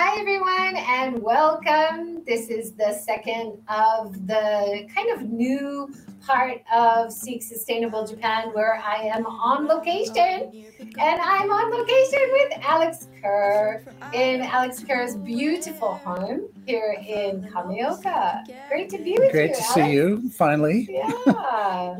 Hi, everyone, and welcome. This is the second of the kind of new part of Seek Sustainable Japan where I am on location. And I'm on location with Alex Kerr in Alex Kerr's beautiful home here in Kameoka. Great to be with Great you. to Alex. see you finally. Yeah.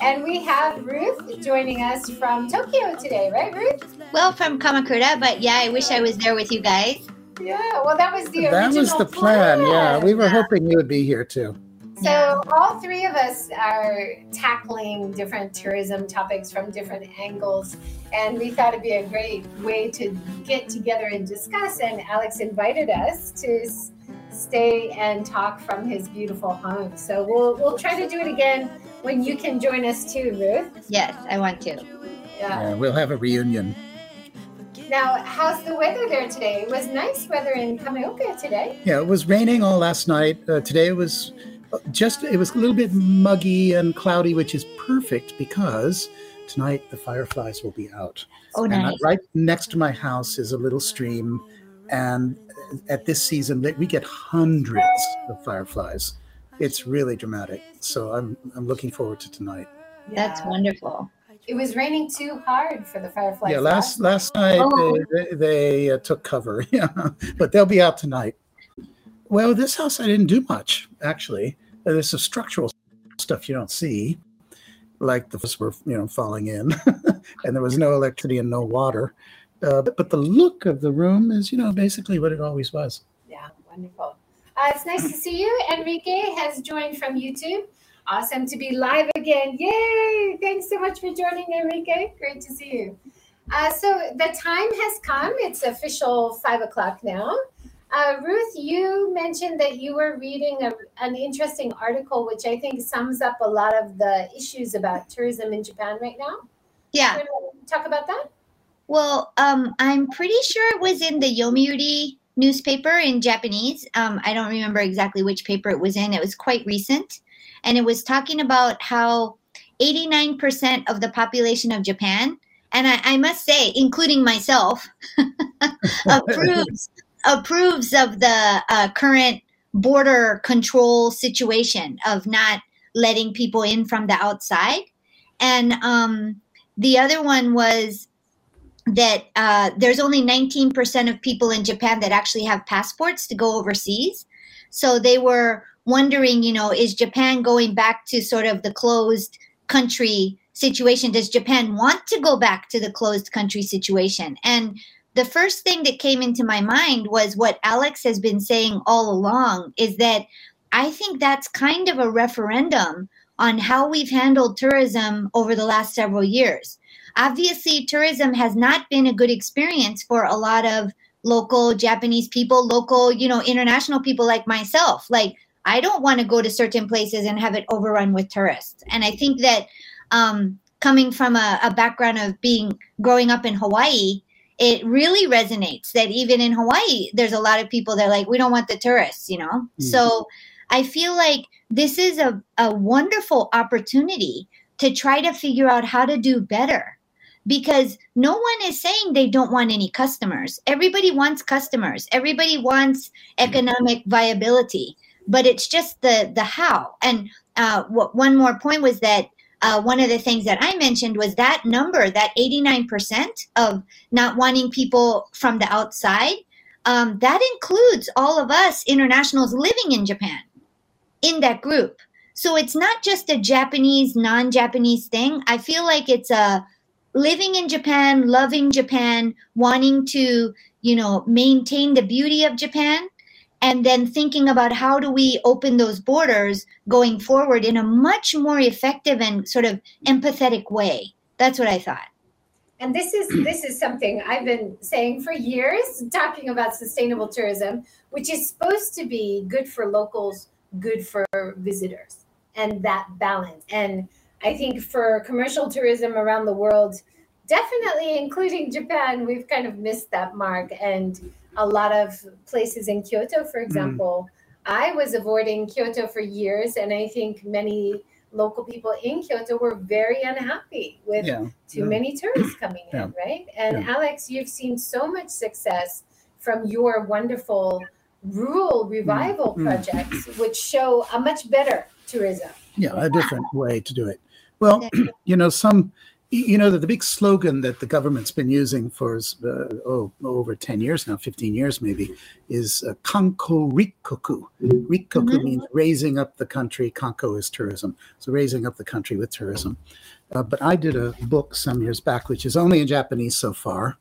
And we have Ruth joining us from Tokyo today, right, Ruth? Well, from Kamakura, but yeah, I wish I was there with you guys. Yeah, well, that was the That was original the plan. Yeah, we were Yeah. hoping you would be here too. So all three of us are tackling different tourism topics from different angles, and we thought it'd be a great way to get together and discuss. And Alex invited us to stay and talk from his beautiful home. So we'll we'll try to do it again when you can join us too, Ruth. Yes, I want to. Yeah. Yeah, we'll have a reunion. Now, how's the weather there today? It was nice weather in Kameoka today. Yeah, it was raining all last night. Uh, today it was uh, just it was a little bit muggy and cloudy, which is perfect because tonight the fireflies will be out. Oh, And nice. right next to my house is a little stream, and at this season we get hundreds of fireflies. It's really dramatic. So I'm I'm looking forward to tonight. That's wonderful. It was raining too hard for the fireflies. yeah, last last night Oh. they, they, they uh, took cover. Yeah, but they'll be out tonight. Well, this house I didn't do much actually. Uh, There's some structural stuff you don't see, like the f- were you know falling in, and there was no electricity and no water. Uh, but, but the look of the room is you know basically what it always was. Yeah, wonderful. Uh, it's nice to see you. Enrique has joined from YouTube. Awesome to be live again. Yay! Thanks so much for joining, Enrique. Great to see you. Uh, so the time has come. It's official five o'clock now. Uh, Ruth, you mentioned that you were reading a, an interesting article, which I think sums up a lot of the issues about tourism in Japan right now. Yeah. Talk about that. Well, um, I'm pretty sure it was in the Yomiuri newspaper in Japanese. Um, I don't remember exactly which paper it was in. It was quite recent. And it was talking about how 89% of the population of Japan, and I, I must say, including myself, approves approves of the uh, current border control situation of not letting people in from the outside. And um, the other one was that uh, there's only 19% of people in Japan that actually have passports to go overseas. So they were wondering, you know, is Japan going back to sort of the closed country situation? Does Japan want to go back to the closed country situation? And the first thing that came into my mind was what Alex has been saying all along is that I think that's kind of a referendum on how we've handled tourism over the last several years obviously tourism has not been a good experience for a lot of local japanese people local you know international people like myself like i don't want to go to certain places and have it overrun with tourists and i think that um, coming from a, a background of being growing up in hawaii it really resonates that even in hawaii there's a lot of people that are like we don't want the tourists you know Mm. so i feel like this is a, a wonderful opportunity to try to figure out how to do better because no one is saying they don't want any customers. Everybody wants customers. Everybody wants economic viability, but it's just the the how. And uh, what one more point was that uh, one of the things that I mentioned was that number, that eighty nine percent of not wanting people from the outside. Um, that includes all of us internationals living in Japan in that group. So it's not just a Japanese, non Japanese thing. I feel like it's a living in Japan, loving Japan, wanting to, you know, maintain the beauty of Japan, and then thinking about how do we open those borders going forward in a much more effective and sort of empathetic way. That's what I thought. And this is this is something I've been saying for years, talking about sustainable tourism, which is supposed to be good for locals, good for visitors, and that balance. And I think for commercial tourism around the world, definitely including Japan, we've kind of missed that mark. And a lot of places in Kyoto, for example, I was avoiding Kyoto for years, and I think many local people in Kyoto were very unhappy with Yeah. too Yeah. many tourists coming Yeah. in, right? And Yeah. Alex, you've seen so much success from your wonderful rural revival Mm. projects, which show a much better tourism. yeah a different way to do it well you know some you know that the big slogan that the government's been using for uh, oh over 10 years now 15 years maybe is uh, kanko rikoku rikoku Mhm. means raising up the country. Kanko is tourism. So raising up the country with tourism. Uh, but i did a book some years back which is only in japanese so far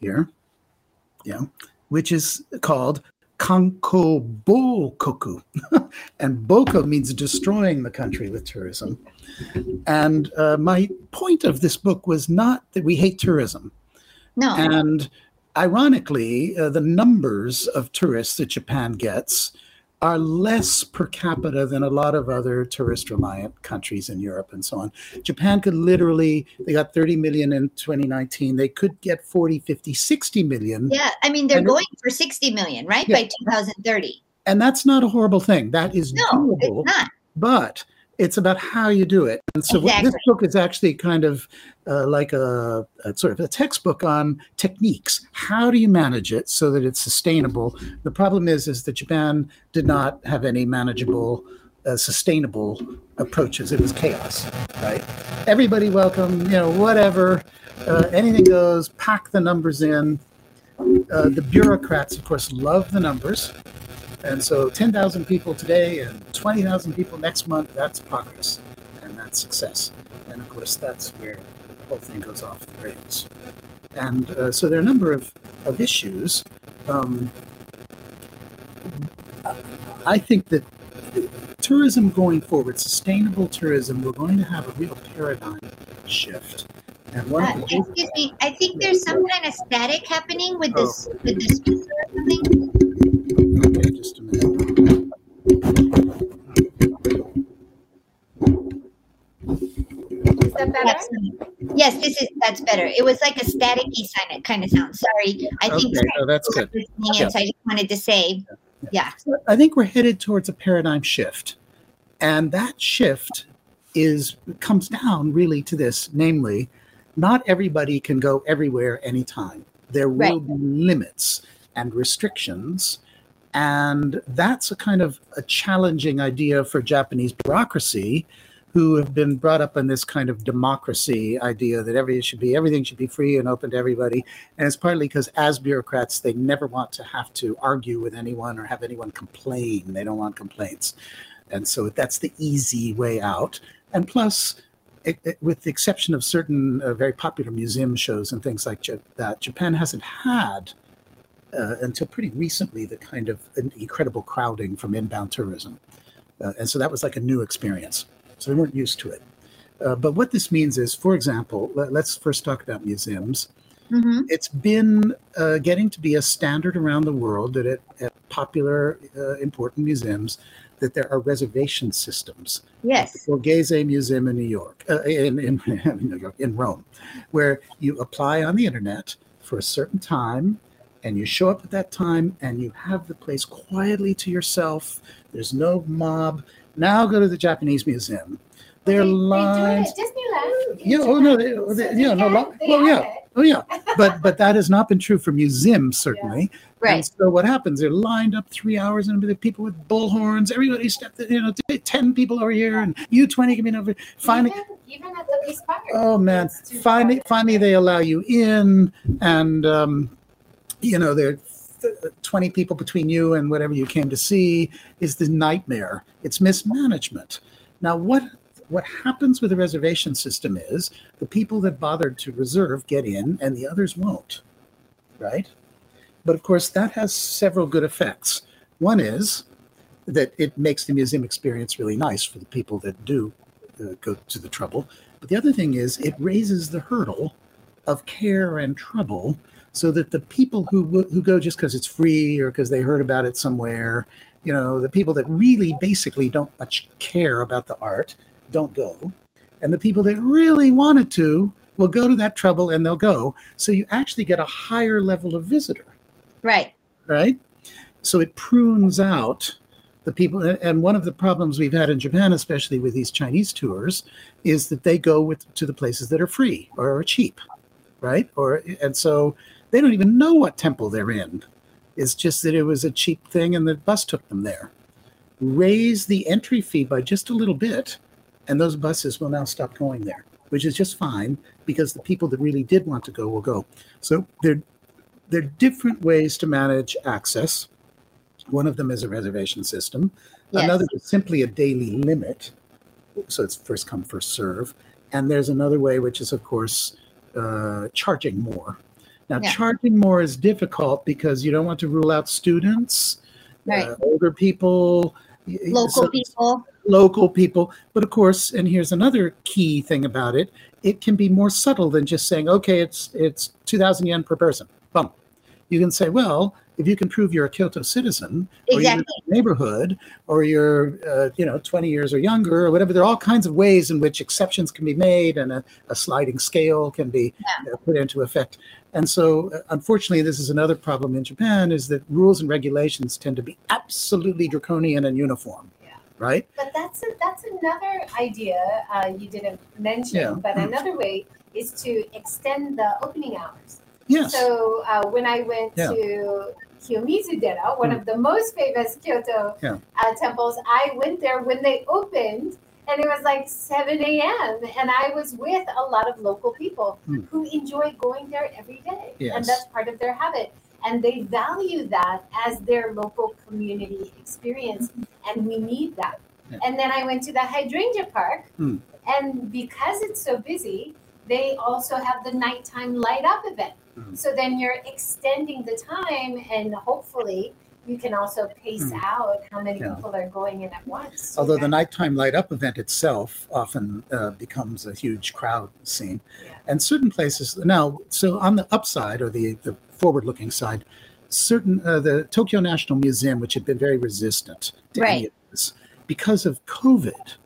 here yeah which is called kanko bokoku and boko means destroying the country with tourism. And uh, my point of this book was not that we hate tourism. No. and ironically uh, the numbers of tourists that japan gets are less per capita than a lot of other tourist reliant countries in europe and so on japan could literally they got 30 million in 2019 they could get 40 50 60 million yeah, I mean they're And- going for 60 million, right? Yeah. By 2030. and that's not a horrible thing that is No, doable it's not. but it's about how you do it. And so what this book is actually kind of uh, like a, a sort of a textbook on techniques. How do you manage it so that it's sustainable? The problem is, is that Japan did not have any manageable, uh, sustainable approaches. It was chaos, right? Everybody welcome, you know, whatever, uh, anything goes. Pack the numbers in. Uh, the bureaucrats, of course, love the numbers. And so 10,000 people today and 20,000 people next month, that's progress and that's success. And of course, that's where the whole thing goes off the rails. And uh, so there are a number of, of issues. Um, I think that tourism going forward, sustainable tourism, we're going to have a real paradigm shift. And one Uh, excuse me. I think there's some kind of static happening with Oh. this with speaker or something. Okay, just a minute. Is that better? Yes, this is that's better. It was like a staticky sign kind of sound. Sorry. I think Okay, oh, that's good. Yeah. so I just wanted to say, yeah. I think we're headed towards a paradigm shift. And that shift is comes down really to this, namely, not everybody can go everywhere anytime. There will be limits and restrictions. And that's a kind of a challenging idea for Japanese bureaucracy who have been brought up in this kind of democracy idea that every should be everything should be free and open to everybody. And it's partly because as bureaucrats, they never want to have to argue with anyone or have anyone complain. They don't want complaints. And so that's the easy way out. And plus, it, it- with the exception of certain uh, very popular museum shows and things like Ja- that, Japan hasn't had uh, until pretty recently the kind of incredible crowding from inbound tourism. Uh, and so that was like a new experience. So they weren't used to it. Uh, but what this means is, for example, let, let's first talk about museums hmm it's been uh, getting to be a standard around the world that at, at popular uh, important museums that there are reservation systems Yes. the Borghese Museum in New York, uh, in, in, in New York, in Rome, where you apply on the internet for a certain time and you show up at that time and you have the place quietly to yourself. There's no mob. Now go to the Japanese museum. There are They- they lines. at Disneyland. Yeah, oh, no, they- So they- they yeah, no, they well, yeah. it. Oh yeah, but but that has not been true for museums certainly. Right. And so what happens? They're lined up three hours, and the people with bullhorns. Everybody stepped. You know, ten people over here, and you twenty coming over. Finally, even, even at the Peace oh man! Finally, finally, they allow you in, and um, you know there. are 20 people between you and whatever you came to see is the nightmare. It's mismanagement. Now what what happens with the reservation system is the people that bothered to reserve get in and the others won't right? But of course that has several good effects. One is that it makes the museum experience really nice for the people that do uh, go to the trouble. But the other thing is it raises the hurdle of care and trouble so that the people who who go just because it's free or because they heard about it somewhere you know the people that really basically don't much care about the art don't go. And the people that really wanted to will go to that trouble and they'll go. So you actually get a higher level of visitor. Right. right? So it prunes out the people and- one of the problems we've had in japan especially with these chinese tours is that they go with to the places that are free or are cheap right? Or and so they don't even know what temple they're in It's just that it was a cheap thing and the bus took them there. Raise the entry fee by just a little bit, and those buses will now stop going there, which is just fine because the people that really did want to go will go. So there, there are different ways to manage access. One of them is a reservation system. Yes. Another is simply a daily limit. So it's first come, first serve. And there's another way, which is, of course, uh, charging more. Now, Yeah. charging more is difficult because you don't want to rule out students, Right. uh, older people, Local people. local people. But of course, and here's another key thing about it: it can be more subtle than just saying, "Okay, it's it's two thousand yen per person." Bump. You can say, "Well, if you can prove you're a Kyoto citizen, or Exactly. in a neighborhood, or you're uh, you know 20 years or younger, or whatever." There are all kinds of ways in which exceptions can be made, and a, a sliding scale can be uh, put into effect. And so, uh, unfortunately, this is another problem in Japan: is that rules and regulations tend to be absolutely draconian and uniform. Yeah. Right. But that's a, that's another idea uh, you didn't mention. Yeah. But Mm. another way is to extend the opening hours. Yes. So uh, when I went Yeah. to Kiyomizu Dera, one Mm. of the most famous Kyoto Yeah. uh, temples, I went there when they opened, and it was like 7 a.m. And I was with a lot of local people Mm. who enjoy going there every day, and that's part of their habit. And they value that as their local community experience, and we need that. Yeah. And then I went to the hydrangea park, Mm. and because it's so busy, they also have the nighttime light up event. Mhm. So then you're extending the time, and hopefully you can also pace Mhm. out how many Yeah. people are going in at once. Although the nighttime light up event itself often uh, becomes a huge crowd scene. Yeah. And certain places, now, so on the upside or the, the forward looking side, certain, uh, the Tokyo National Museum, which had been very resistant to any of this, because of COVID,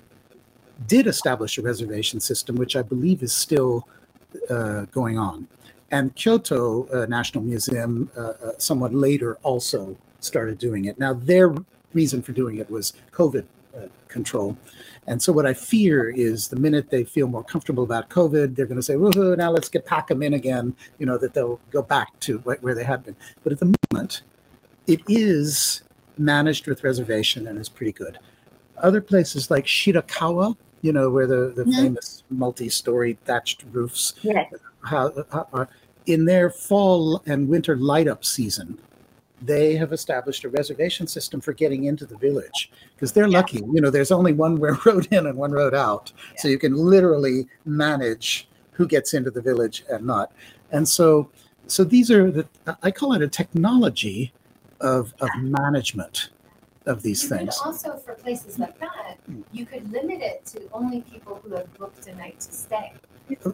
did establish a reservation system, which I believe is still uh, going on. And Kyoto uh, National Museum, uh, uh, somewhat later, also started doing it. Now, their reason for doing it was COVID uh, control. And so, what I fear is the minute they feel more comfortable about COVID, they're going to say, woohoo, now let's get pack them in again, you know, that they'll go back to wh- where they had been. But at the moment, it is managed with reservation and is pretty good. Other places like Shirakawa, you know, where the, the Mhm. famous multi story thatched roofs Yes. how, how uh, in their fall and winter light up season they have established a reservation system for getting into the village because they're Yeah. lucky you know there's only one road in and one road out so you can literally manage who gets into the village and not and so so these are the i call it a technology of of management of these you things also, for places like that, Mm. you could limit it to only people who have booked a night to stay.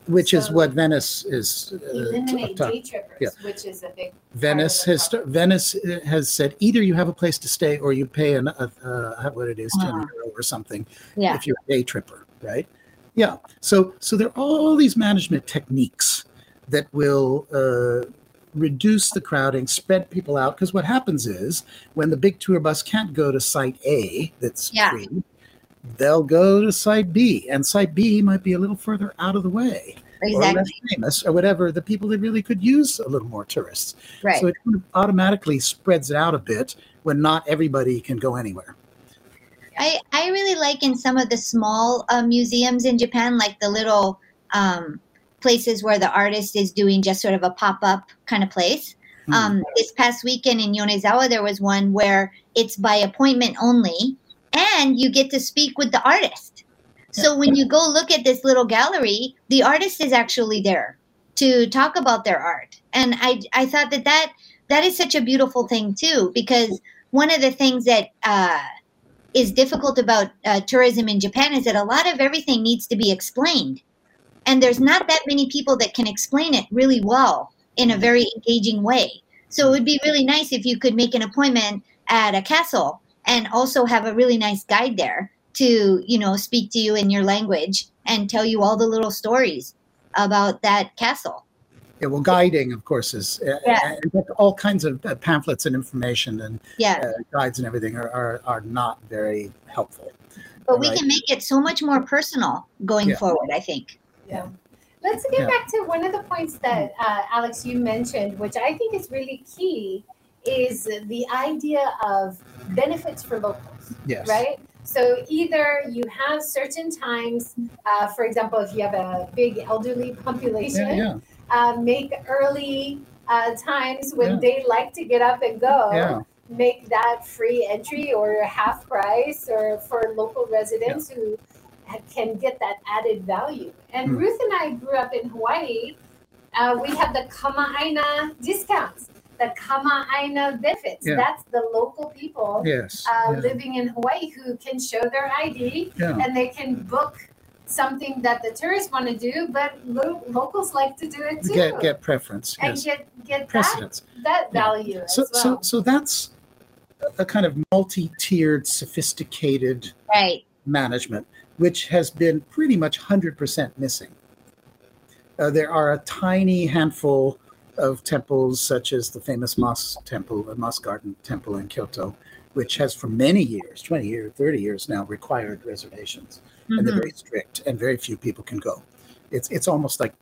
Which is so- what venice is uh, Eliminate ta- day trippers, yeah. which is a big Venice part of the has problem. Venice uh, has said either you have a place to stay or you pay an uh, uh, what it is ten euro or something Yeah. if you're a day tripper, right? Yeah. So so there are all these management techniques that will uh, reduce the crowding, spread people out. Because what happens is when the big tour bus can't go to site A, that's Yeah. free, they'll go to site B, and site B might be a little further out of the way or less famous or whatever. The people that really could use a little more tourists. Right. So it automatically spreads it out a bit when not everybody can go anywhere. I, I really like in some of the small uh, museums in Japan, like the little um, places where the artist is doing just sort of a pop up kind of place. Hmm. Um, this past weekend in Yonezawa, there was one where it's by appointment only, and you get to speak with the artist. So when you go look at this little gallery, the artist is actually there to talk about their art, and I I thought that that that is such a beautiful thing too, because one of the things that uh, is difficult about uh, tourism in Japan is that a lot of everything needs to be explained, and there's not that many people that can explain it really well in a very engaging way. So it would be really nice if you could make an appointment at a castle and also have a really nice guide there to, you know, speak to you in your language and tell you all the little stories about that castle. Yeah, well, guiding, of course, is uh, Yeah. and all kinds of uh, pamphlets and information and Yeah, uh, guides and everything are, are, are not very helpful. but we right. can make it so much more personal going Yeah. forward, I think. Yeah. Let's get Yeah. back to one of the points that uh, Alex you mentioned, which I think is really key, is the idea of benefits for locals, Yes. right? So either you have certain times, uh, for example, if you have a big elderly population, Yeah. Yeah. uh, make early uh, times when Yeah. they like to get up and go. Make that free entry or half price, or for local residents who can get that added value. And Mm. Ruth and I grew up in Hawaii. Uh, we have the Kama'aina discounts, the Kama'aina benefits. Yeah. That's the local people Yes. uh, yeah. living in Hawaii who can show their ID yeah. and they can book something that the tourists want to do, but lo- locals like to do it too. Get get preference. and Yes. get get that Precedence. that Yeah. value So as well. so so that's a kind of multi-tiered, sophisticated Right. management, which has been pretty much 100% missing. Uh, there are a tiny handful of temples, such as the famous Moss Temple, the Moss Garden Temple in Kyoto, which has for many years, 20 years, 30 years now, required reservations. And they're Mhm. very strict, and very few people can go. It's, it's almost like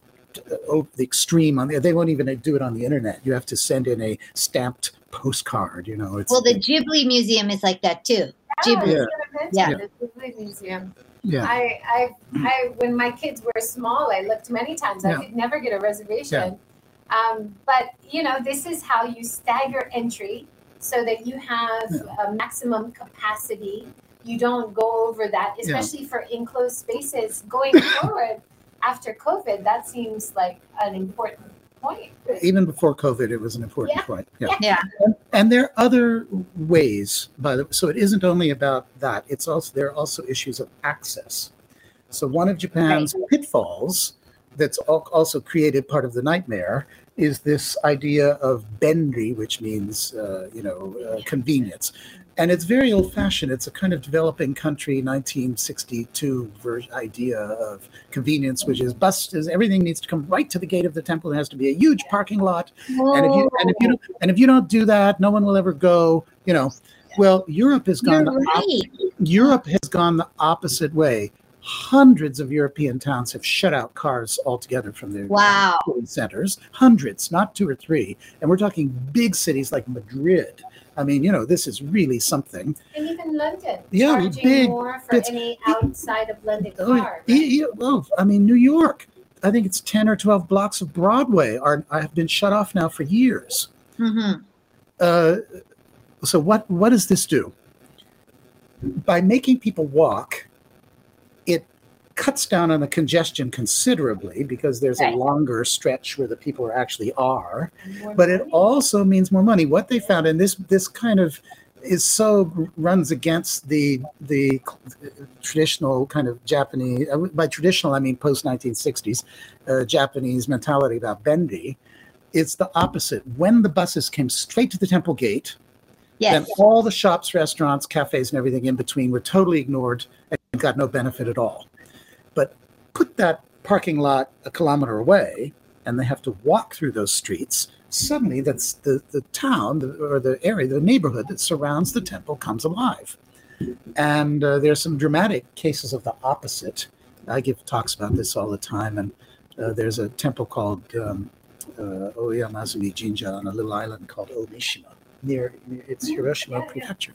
uh, oh, the extreme on the, they won't even do it on the internet. You have to send in a stamped postcard, you know. It's, Well, the Ghibli Museum is like that too. Yeah, Ghibli. I was Yeah. the Ghibli Museum. yeah. I, I, I, when my kids were small, I looked many times. Yeah. I could never get a reservation. Um, but you know, this is how you stagger entry so that you have a maximum capacity. You don't go over that, Yeah. especially for enclosed spaces. Going forward after COVID, that seems like an important point. even before COVID, it was an important Yeah. point. Yeah. Yeah. And, and there are other ways, by the way. so it isn't only about that. It's also there are also issues of access. So one of Japan's pitfalls that's also created part of the nightmare is this idea of benri, which means uh, you know uh, convenience. And it's very old fashioned. It's a kind of developing country 1962 version idea of convenience, which is bus is everything needs to come right to the gate of the temple. There has to be a huge parking lot and if you and if you don't, and if you don't do that, no one will ever go. You know, well, Europe has gone. You're op- Europe has gone the opposite way. Hundreds of European towns have shut out cars altogether from their Wow. centers. Hundreds, not two or three. And we're talking big cities like Madrid. I mean, you know, this is really something. And even London, Yeah, big more for any outside of London Oh, car. yeah, yeah, well, I mean, New York. I think it's ten or twelve blocks of Broadway are have been shut off now for years. Mhm. uh, so what what does this do? By making people walk, cuts down on the congestion considerably because there's Right. a longer stretch where the people are actually are. More But it also means more money. What they found, and this this kind of is so runs against the the traditional kind of Japanese. uh, By traditional, I mean post 1960s uh, Japanese mentality about benri. It's the opposite. When the buses came straight to the temple gate, Yes. then all the shops, restaurants, cafes, and everything in between were totally ignored and got no benefit at all. Put that parking lot a kilometer away, and they have to walk through those streets. Suddenly, that's the the town or the area, the neighborhood that surrounds the temple comes alive. And uh, there's some dramatic cases of the opposite. I give talks about this all the time, and uh, there's a temple called um, uh, Oyamazumi Jinja on a little island called Omishima near, it's Hiroshima. Prefecture,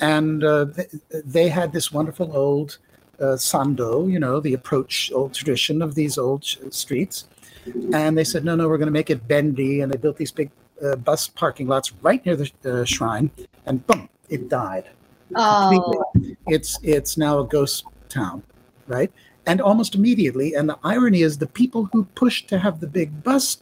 and uh, they, they had this wonderful old uh, sando, you know, the approach old tradition of these old sh- streets, and they said no, no, we're going to make it benri, and they built these big uh, bus parking lots right near the uh, shrine, and boom, it died Oh. it's it's now a ghost town, right? And almost immediately, and the irony is, the people who pushed to have the big bus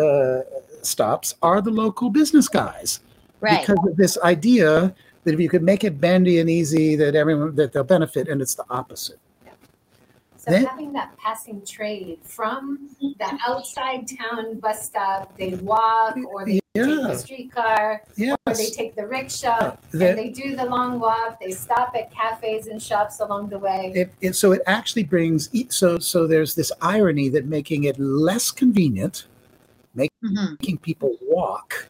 uh, stops are the local business guys Right. because of this idea that if you could make it benri and easy, that everyone that they'll benefit, and it's the opposite. So Then- having that passing trade from the outside town bus stop, they walk or they take the streetcar or they take the rickshaw The- and they do the long walk. They stop at cafes and shops along the way. it, it, so it actually brings so so there's this irony that making it less convenient, Mhm. making people walk,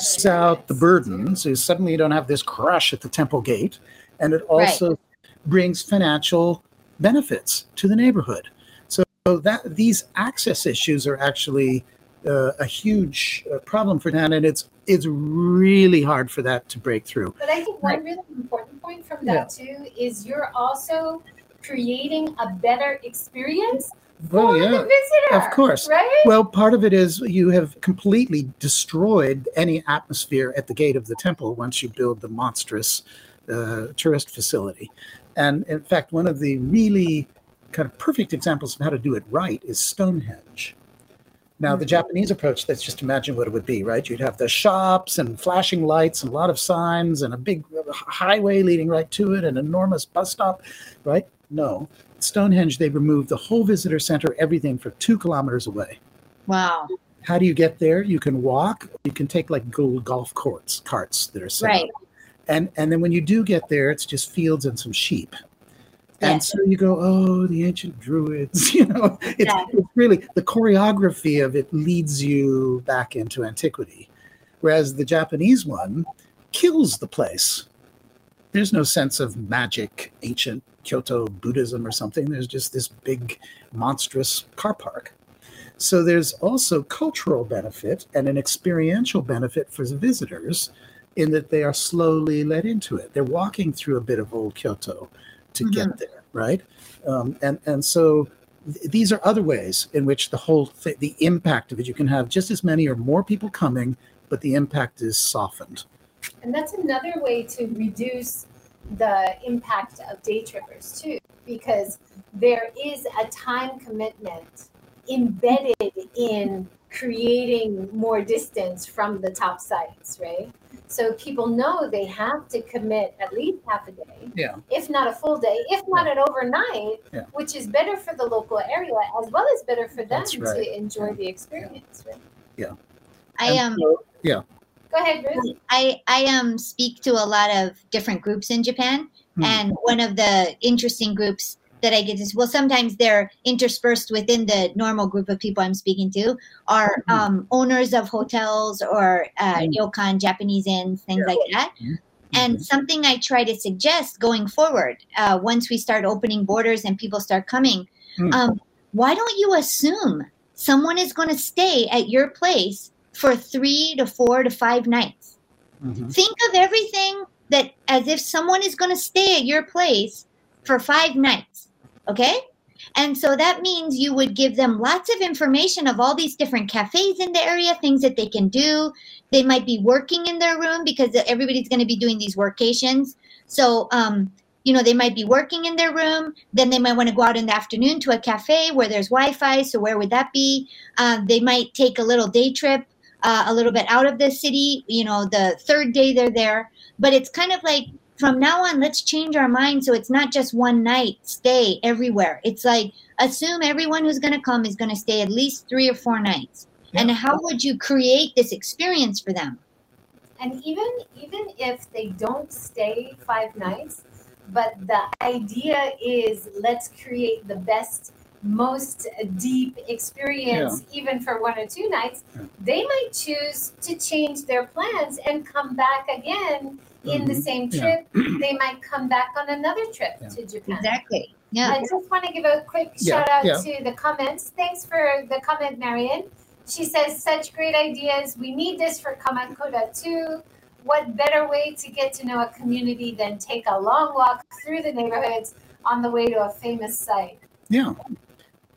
Better out the benefits, burden. So suddenly you don't have this crush at the temple gate. And it also brings financial benefits to the neighborhood. So that these access issues are actually uh, a huge uh, problem for town. And it's it's really hard for that to break through. But I think one really important point from that too is you're also creating a better experience Well, yeah, visitor. of course. Right? Well, part of it is you have completely destroyed any atmosphere at the gate of the temple once you build the monstrous uh, tourist facility. And in fact, one of the really kind of perfect examples of how to do it right is Stonehenge. Now, the Mhm. Japanese approach, let's just imagine what it would be, right? You'd have the shops and flashing lights and a lot of signs and a big highway leading right to it, an enormous bus stop, right? No. Stonehenge, they removed the whole visitor center, everything for two kilometers away. Wow. How do you get there? You can walk. You can take like little golf courts, carts that are set Right. up. And and then when you do get there, it's just fields and some sheep. And Yes. so you go, oh, the ancient druids. You know, it's, it's really the choreography of it leads you back into antiquity, whereas the Japanese one kills the place. There's no sense of magic, ancient Kyoto Buddhism or something. There's just this big, monstrous car park. So there's also cultural benefit and an experiential benefit for the visitors in that they are slowly led into it. They're walking through a bit of old Kyoto to get there, right? Um, and and so th- these are other ways in which the whole th- the impact of it. You can have just as many or more people coming, but the impact is softened. And that's another way to reduce the impact of day trippers too, because there is a time commitment embedded in creating more distance from the top sites, right? So people know they have to commit at least half a day, Yeah. if not a full day, if not an overnight, Yeah. which is better for the local area as well as better for them right. to enjoy the experience. Right? Yeah. I And am. so- Go ahead, Ruth. I I um speak to a lot of different groups in Japan, Hmm. and one of the interesting groups that I get is well, sometimes they're interspersed within the normal group of people I'm speaking to are Mhm. um, owners of hotels or uh, Mm. ryokan, Japanese inns, things Yeah. like that. And something I try to suggest going forward, uh, once we start opening borders and people start coming, um, why don't you assume someone is going to stay at your place for three to four to five nights? Mhm. Think of everything that as if someone is going to stay at your place for five nights. Okay? And so that means you would give them lots of information of all these different cafes in the area, things that they can do. They might be working in their room because everybody's going to be doing these workations. So, um, you know, they might be working in their room. Then they might want to go out in the afternoon to a cafe where there's Wi Fi. So, where would that be? Uh, they might take a little day trip uh, a little bit out of the city, you know, the third day they're there. But it's kind of like from now on, let's change our mind so it's not just one night stay everywhere. It's like assume everyone who's going to come is going to stay at least three or four nights. And how would you create this experience for them? and even even if they don't stay five nights but the idea is let's create the best most deep experience even for one or two nights Yeah. they might choose to change their plans and come back again in the Mhm. same Yeah. trip they might come back on another trip Yeah. to japan Exactly. Yeah. I just want to give a quick Yeah, shout out yeah. to the comments. Thanks for the comment, Marion. She says, such great ideas. We need this for Kamakura too. What better way to get to know a community than take a long walk through the neighborhoods on the way to a famous site? Yeah.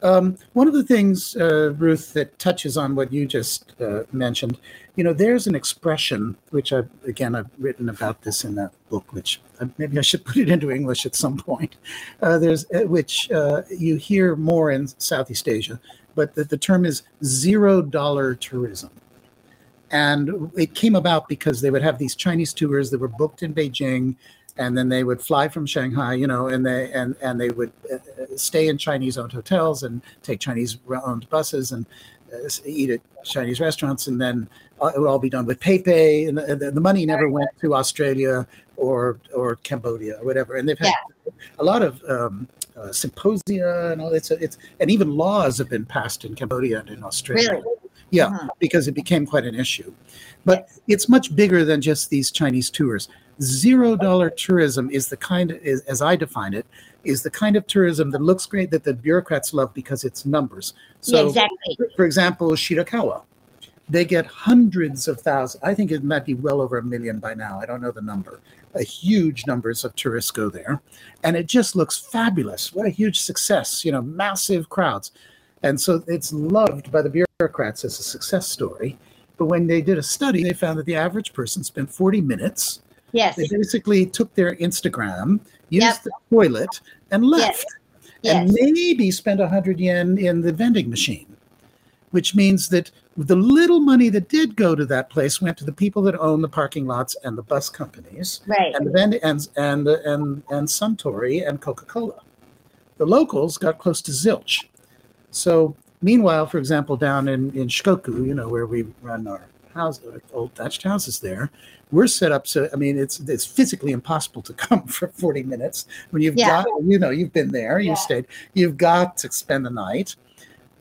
Um, one of the things, uh, Ruth, that touches on what you just uh, mentioned, you know, there's an expression which I, again, I've written about this in that book, which uh, maybe I should put it into English at some point. Uh, there's uh, which uh, you hear more in Southeast Asia, but the, the term is zero dollar tourism. And it came about because they would have these Chinese tours that were booked in Beijing and then they would fly from Shanghai, you know, and they and and they would uh, uh, stay in Chinese-owned hotels and take Chinese-owned buses and uh, eat at Chinese restaurants, and then it would all be done with PayPay, and the, the money never went to Australia or or Cambodia or whatever. And they've had a lot of um, uh, symposia and all. It's it's and even laws have been passed in Cambodia and in Australia. Really? Yeah, Uh-huh. because it became quite an issue. But it's much bigger than just these Chinese tours. Zero dollar tourism is the kind, is, as I define it, is the kind of tourism that looks great that the bureaucrats love because it's numbers. So, yeah, exactly. for example, Shirakawa. they get hundreds of thousands. I think it might be well over a million by now. I don't know the number. A huge numbers of tourists go there, and it just looks fabulous. What a huge success! You know, massive crowds, and so it's loved by the bureaucrats as a success story. But when they did a study, they found that the average person spent 40 minutes. Yes. They basically took their Instagram, used Yep. the toilet, and left Yes. and Yes. maybe spent a hundred yen in the vending machine, which means that the little money that did go to that place went to the people that own the parking lots and the bus companies Right. and the vend- and and and and Suntory and Coca Cola. The locals got close to zilch. So meanwhile, for example, down in in Shikoku, you know where we run our house, old thatched houses there, we're set up so I mean it's it's physically impossible to come for 40 minutes when you've Yeah. got you know you've been there, you Yeah. stayed, you've got to spend the night.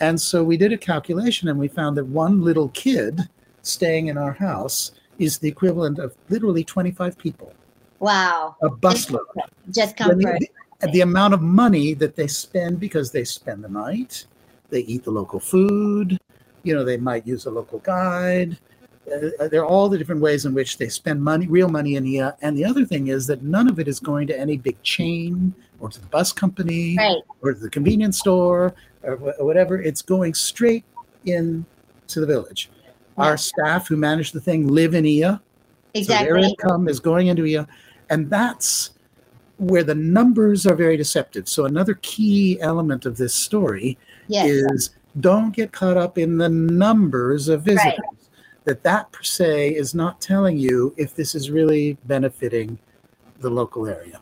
And so we did a calculation and we found that one little kid staying in our house is the equivalent of literally 25 people, Wow. a busload. Just When comfort. the, the amount of money that they spend because they spend the night, they eat the local food, you know, they might use a local guide. Uh, there are all the different ways in which they spend money, real money in here. And the other thing is that none of it is going to any big chain or to the bus company Right. or to the convenience store or, wh- or whatever. It's going straight in to the village. Our staff who manage the thing live in Iya. So their income is going into Iya. And that's where the numbers are very deceptive. So another key element of this story Yes. is don't get caught up in the numbers of visitors. That that per se is not telling you if this is really benefiting the local area.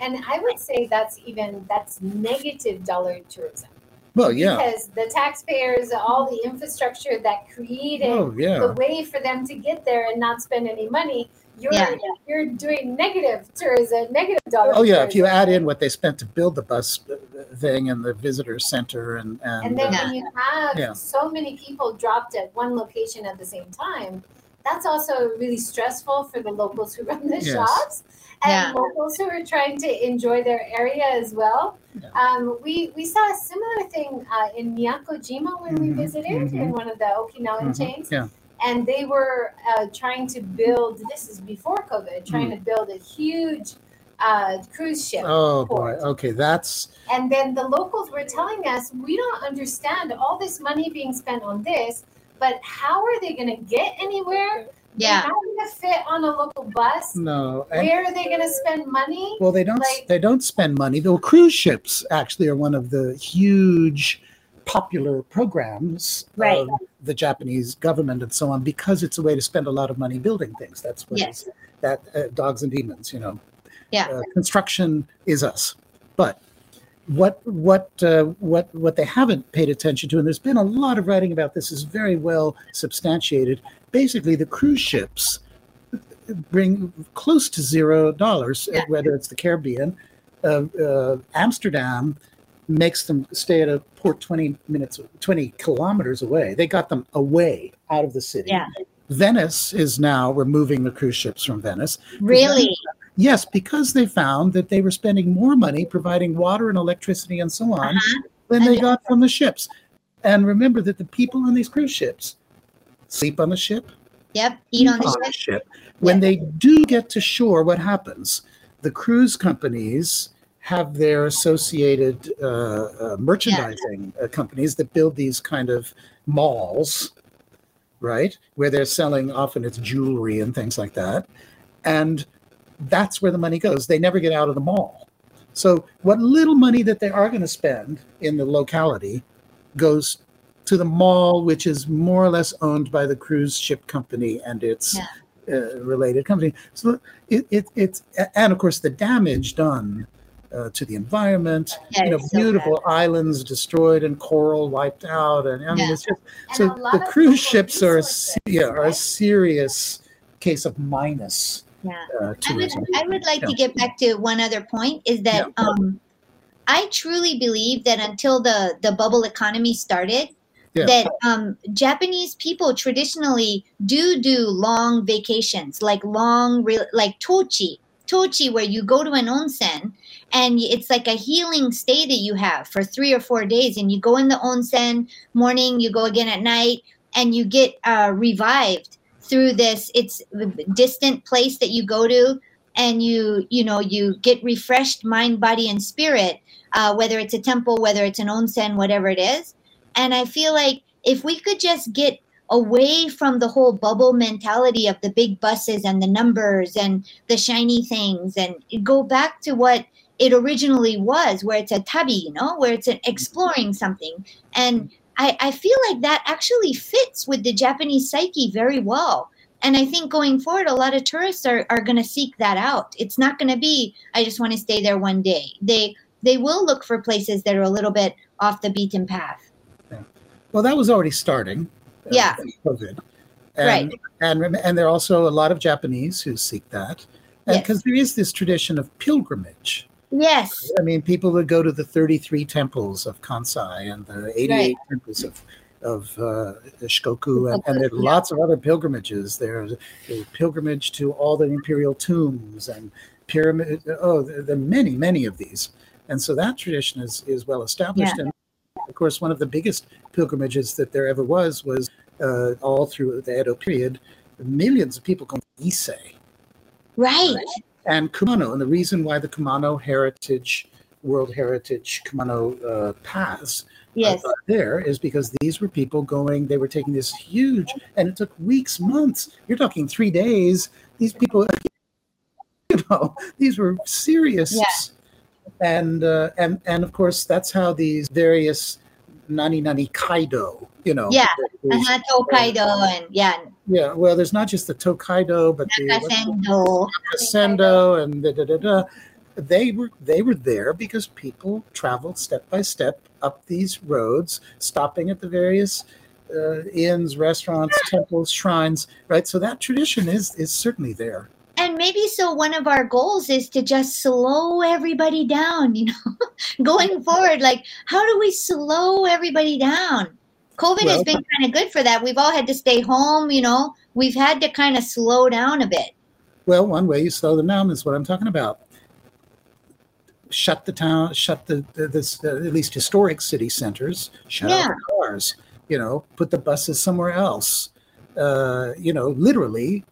And I would say that's even that's negative dollar tourism. Well, yeah. Because the taxpayers, all the infrastructure that created Oh, the way for them to get there and not spend any money, you're Yeah. you're doing negative tourism, negative dollar. Oh, yeah. If you add in what they spent to build the bus uh, thing and the visitor center and, and, And then uh, when you have Yeah. so many people dropped at one location at the same time, that's also really stressful for the locals who run the Yes. shops and Yeah. locals who are trying to enjoy their area as well. Yeah. Um, we we saw a similar thing uh, in Miyakojima when we Mhm, visited in mhm. one of the Okinawan Mhm, chains. yeah. And they were uh, trying to build. This is before COVID. Trying to build a huge uh, cruise ship. Oh, boy. Okay. That's, And then the locals were telling us, we don't understand all this money being spent on this, but how are they going to get anywhere? Yeah. How are they going to fit on a local bus. no. and- Where are they going to spend money? Well, they don't. Like- they don't spend money. Though cruise ships actually are one of the huge popular programs Right. of the Japanese government and so on because it's a way to spend a lot of money building things. That's what Yes. that uh, dogs and demons. You know, Yeah. Uh, construction is us, but. What what uh, what what they haven't paid attention to, and there's been a lot of writing about this, is very well substantiated. Basically, the cruise ships bring close to zero dollars, Yeah. whether it's the Caribbean. Uh, uh, Amsterdam makes them stay at a port 20 minutes, 20 kilometers away. They got them away out of the city. Yeah. Venice is now removing the cruise ships from Venice. Really? Yes, because they found that they were spending more money providing water and electricity and so on Uh-huh. than they got from the ships. And remember that the people on these cruise ships sleep on the ship, Yep. Eat on the on ship. When they do get to shore, what happens? The cruise companies have their associated uh, uh, merchandising uh, companies that build these kind of malls, right? Where they're selling often it's jewelry and things like that. And that's where the money goes. They never get out of the mall. So what little money that they are going to spend in the locality goes to the mall, which is more or less owned by the cruise ship company and its Yeah. uh, related company. So it, it it's and of course the damage done uh, to the environment. Yeah, you know, so beautiful islands destroyed and coral wiped out, and I mean Yeah. it's just And so the cruise ships are a, yeah, are a serious case of minus Yeah. uh, I would. I would like to get back to one other point is that Yeah. um, I truly believe that until the, the bubble economy started, Yeah. that um, Japanese people traditionally do do long vacations, like long, like toji, toji, where you go to an onsen and it's like a healing stay that you have for three or four days, and you go in the onsen morning, you go again at night, and you get uh, revived through this it's distant place that you go to and you you know you get refreshed mind body and spirit uh, whether it's a temple whether it's an onsen whatever it is. And i feel like if we could just get away from the whole bubble mentality of the big buses and the numbers and the shiny things and go back to what it originally was where it's a tabi you know where it's an exploring something and I, I feel like that actually fits with the japanese psyche very well and i think going forward a lot of tourists are, are going to seek that out it's not going to be i just want to stay there one day they they will look for places that are a little bit off the beaten path Well, that was already starting. uh, Yeah. COVID. Right. And, and there are also a lot of Japanese who seek that, Yes. because there is this tradition of pilgrimage. Yes I mean, people would go to the 33 temples of Kansai and the 88 Right. temples of of uh, Shikoku, and, and there are lots of other pilgrimages. There's a pilgrimage to all the imperial tombs and pyramid. Oh, there are many, many of these, and so that tradition is is well established. And of course, one of the biggest pilgrimages that there ever was was uh, all through the Edo period. Millions of people going to Ise right and Kumano. And the reason why the Kumano Heritage, World Heritage Kumano uh, paths yes are there is because these were people going, they were taking this huge, and it took weeks, months. You're talking three days. These people, you know, these were serious. Yeah. And, uh, and, and of course, that's how these various nani nani kaido, you know. Yeah. uh-huh, tokaido and yeah Yeah, well, there's not just the Tokaido, but the what's the- Sendo and da, da, da, da. They were they were there because people traveled step by step up these roads, stopping at the various uh, inns, restaurants, temples, shrines. Right, so that tradition is is certainly there. And maybe so one of our goals is to just slow everybody down, you know, going forward. Like, how do we slow everybody down? COVID has been kind of good for that. We've all had to stay home, you know, we've had to kind of slow down a bit. Well, one way you slow them down is what I'm talking about. Shut the town, shut the, the this uh, at least historic city centers. Shut Yeah. out the cars. You know, put the buses somewhere else. Uh, you know, literally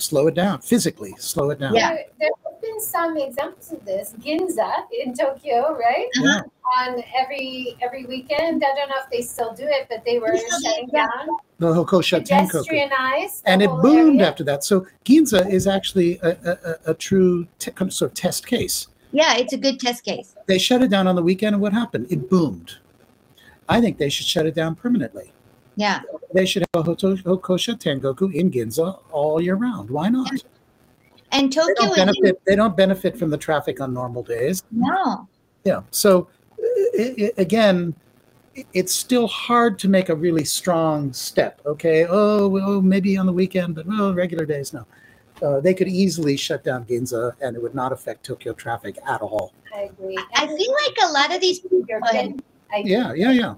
slow it down physically. Slow it down. Yeah. There, there have been some examples of this. Ginza in Tokyo, right? Yeah. On every every weekend. I don't know if they still do it, but they were They still do it, shutting yeah. down, the Hokosha Tengoku. pedestrianized, And it boomed area. after that. So Ginza is actually a, a, a- a true te- kind of sort of test case. Yeah, it's a good test case. They shut it down on the weekend, and what happened? It boomed. I think they should shut it down permanently. Yeah. They should have a Hoto- Hokosha Tengoku in Ginza all year round. Why not? And They Tokyo don't benefit. They don't benefit from the traffic on normal days. no. Yeah. So i i again, it's still hard to make a really strong step. Okay. Oh, well, maybe on the weekend, but well, regular days, no. Uh, they could easily shut down Ginza, and it would not affect Tokyo traffic at all. I agree. I feel like a lot of these people are Go ahead. good. I Yeah, yeah, yeah.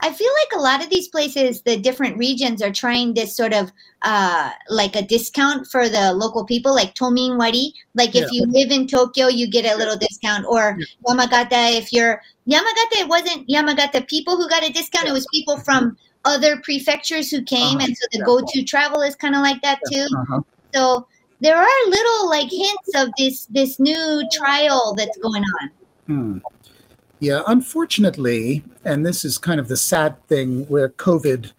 I feel like a lot of these places, the different regions are trying this sort of uh, like a discount for the local people, like Tomin Wari. Like if you live in Tokyo, you get a little discount, or Yamagata. If you're Yamagata, it wasn't Yamagata people who got a discount. It was people from other prefectures who came, Uh-huh. and so the go-to travel is kind of like that too. Uh-huh. So there are little like hints of this this new trial that's going on. Hmm. Yeah, unfortunately, and this is kind of the sad thing where COVID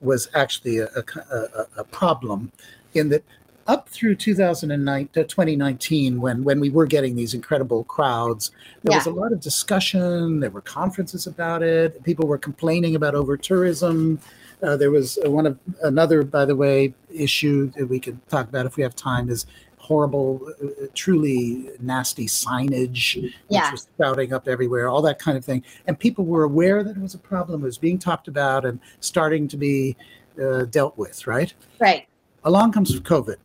was actually a, a, a, problem in that up through 2009 to 2019 when when we were getting these incredible crowds there was a lot of discussion there were conferences about it people were complaining about over tourism uh, there was uh, one of another by the way issue that we could talk about if we have time is horrible uh, truly nasty signage which Yeah. was spouting up everywhere all that kind of thing and people were aware that it was a problem it was being talked about and starting to be uh, dealt with right Right. along comes COVID.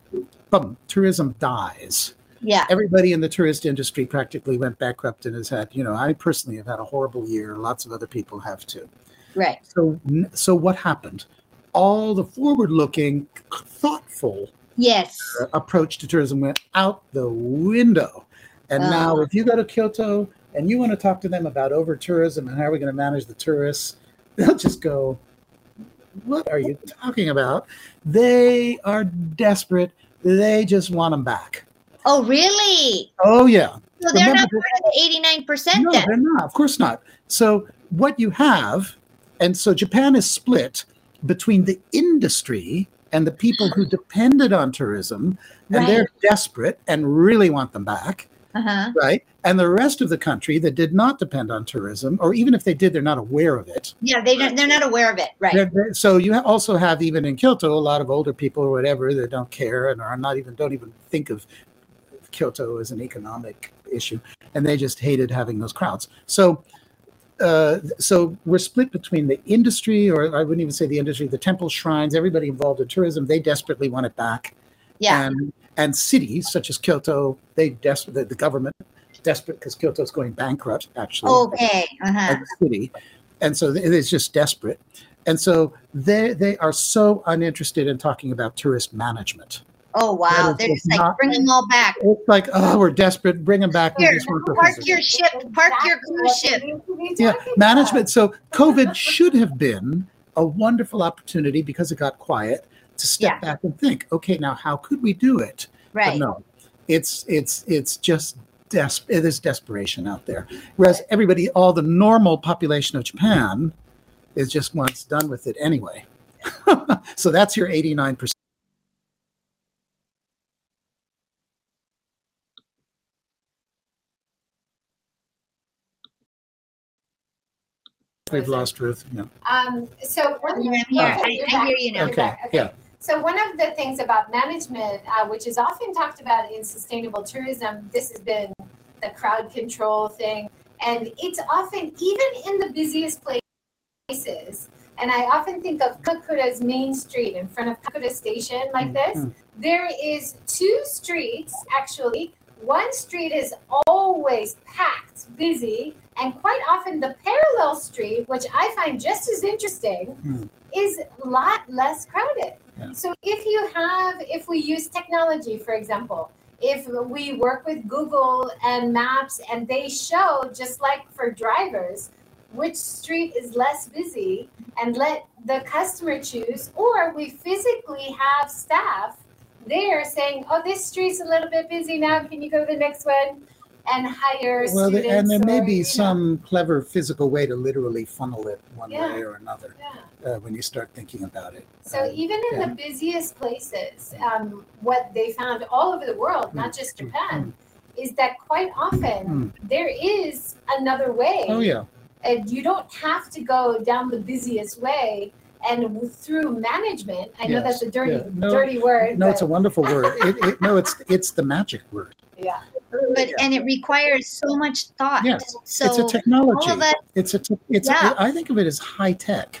Boom, tourism dies. Yeah. Everybody in the tourist industry practically went bankrupt and has had, you know, I personally have had a horrible year. Lots of other people have too. Right. So, so what happened? All the forward-looking, thoughtful Yes. uh, approach to tourism went out the window. And Ah. now, if you go to Kyoto and you want to talk to them about over tourism and how are we going to manage the tourists, they'll just go, what are you talking about? They are desperate. They just want them back. Oh, really? Oh, yeah. So they're Remember not part of the eighty-nine percent No, then. they're not. Of course not. So what you have, and so Japan is split between the industry and the people who depended on tourism, and they're desperate and really want them back, Uh-huh. right? And the rest of the country that did not depend on tourism, or even if they did, they're not aware of it. Yeah, they don't. They're not aware of it, right? They're- they're- so you also have even in Kyoto a lot of older people or whatever that don't care and are not even don't even think of Kyoto as an economic issue, and they just hated having those crowds. So, uh, so we're split between the industry, or I wouldn't even say the industry, the temple shrines, everybody involved in tourism. They desperately want it back, Yeah. and and cities such as Kyoto, they desperate the, the government desperate because Kyoto's going bankrupt actually Okay. Uh-huh. the city, and so it is just desperate. And so they they are so uninterested in talking about tourist management. Oh wow. They're is just like not- bring them all back. It's like, oh, we're desperate, bring them back. We Here, just park your ship. Park your cruise ship. need to be yeah, talking management. So COVID should have been a wonderful opportunity because it got quiet to step Yeah. back and think, okay, now how could we do it? Right. But Right. no, it's it's it's just des- it is desperation out there. Whereas everybody, all the normal population of Japan, is just once done with it anyway. so that's your eighty nine percent. We've lost Ruth. Yeah. Um, so one Yeah, here. Okay, I, I hear you now. Okay. Okay. yeah. So one of the things about management, uh, which is often talked about in sustainable tourism, this has been the crowd control thing, and it's often even in the busiest places. And I often think of Kamakura's main street in front of Kakura Station, like this. Mhm. There is two streets actually. One street is always packed, busy, and quite often the parallel street, which I find just as interesting, Hmm. is a lot less crowded. Yeah. So if you have, if we use technology, for example, if we work with Google and Maps and they show, just like for drivers, which street is less busy and let the customer choose, or we physically have staff there saying, oh, this street's a little bit busy now. Can you go to the next one? And hire Well, students. there, and there may or, be you know, some clever physical way to literally funnel it one Yeah. way or another yeah. uh, when you start thinking about it. So Um, even in yeah. the busiest places, um, what they found all over the world, not just Mm, Japan, is that quite often there is another way. oh yeah, And you don't have to go down the busiest way. And through management, I know Yes, that's a dirty, yeah. No, dirty word. no, it's a wonderful word. It, it, no, it's it's the magic word. yeah. But and it requires so much thought. Yes, So it's a technology. that it's a te- it's Yeah. a, I think of it as high tech.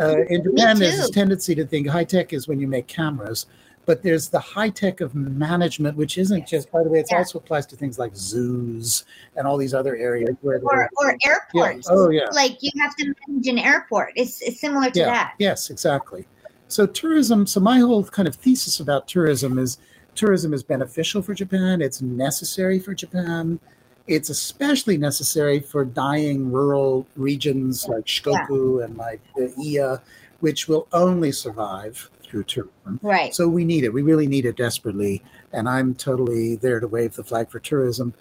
Uh, in Japan, there's this tendency to think high tech is when you make cameras, but there's the high tech of management, which isn't Yes. just. By the way, it Yeah. also applies to things like zoos and all these other areas where. or or yeah. airports. Oh yeah. Like you have to manage an airport. It's it's similar to yeah. that. Yes, exactly. So tourism. So my whole kind of thesis about tourism is tourism is beneficial for Japan. It's necessary for Japan. It's especially necessary for dying rural regions like Shikoku and like the Iya, which will only survive through tourism. Right. So we need it. We really need it desperately. And I'm totally there to wave the flag for tourism.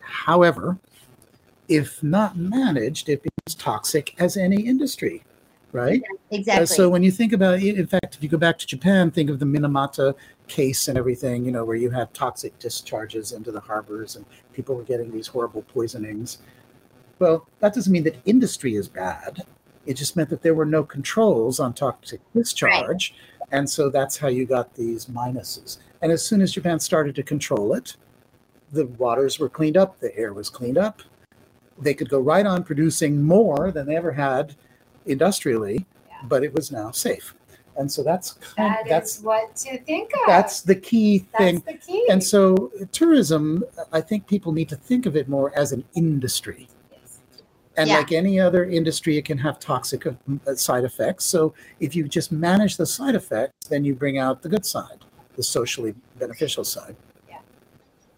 However, if not managed, it becomes toxic as any industry, right? Uh, Exactly. so when you think about it, in fact, if you go back to Japan, think of the Minamata case and everything, you know, where you had toxic discharges into the harbors and people were getting these horrible poisonings. Well, that doesn't mean that industry is bad. It just meant that there were no controls on toxic discharge. And so that's how you got these minuses. And as soon as Japan started to control it, the waters were cleaned up, the air was cleaned up. They could go right on producing more than they ever had industrially, Yeah. but it was now safe. And so that's That that's what to think of. that's the key thing. That's the key. And so tourism, I think people need to think of it more as an industry. And Yeah. like any other industry, it can have toxic uh, side effects. So if you just manage the side effects, then you bring out the good side, the socially beneficial side.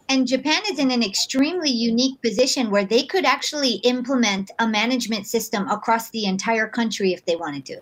And Japan is in an extremely unique position where they could actually implement a management system across the entire country if they wanted to.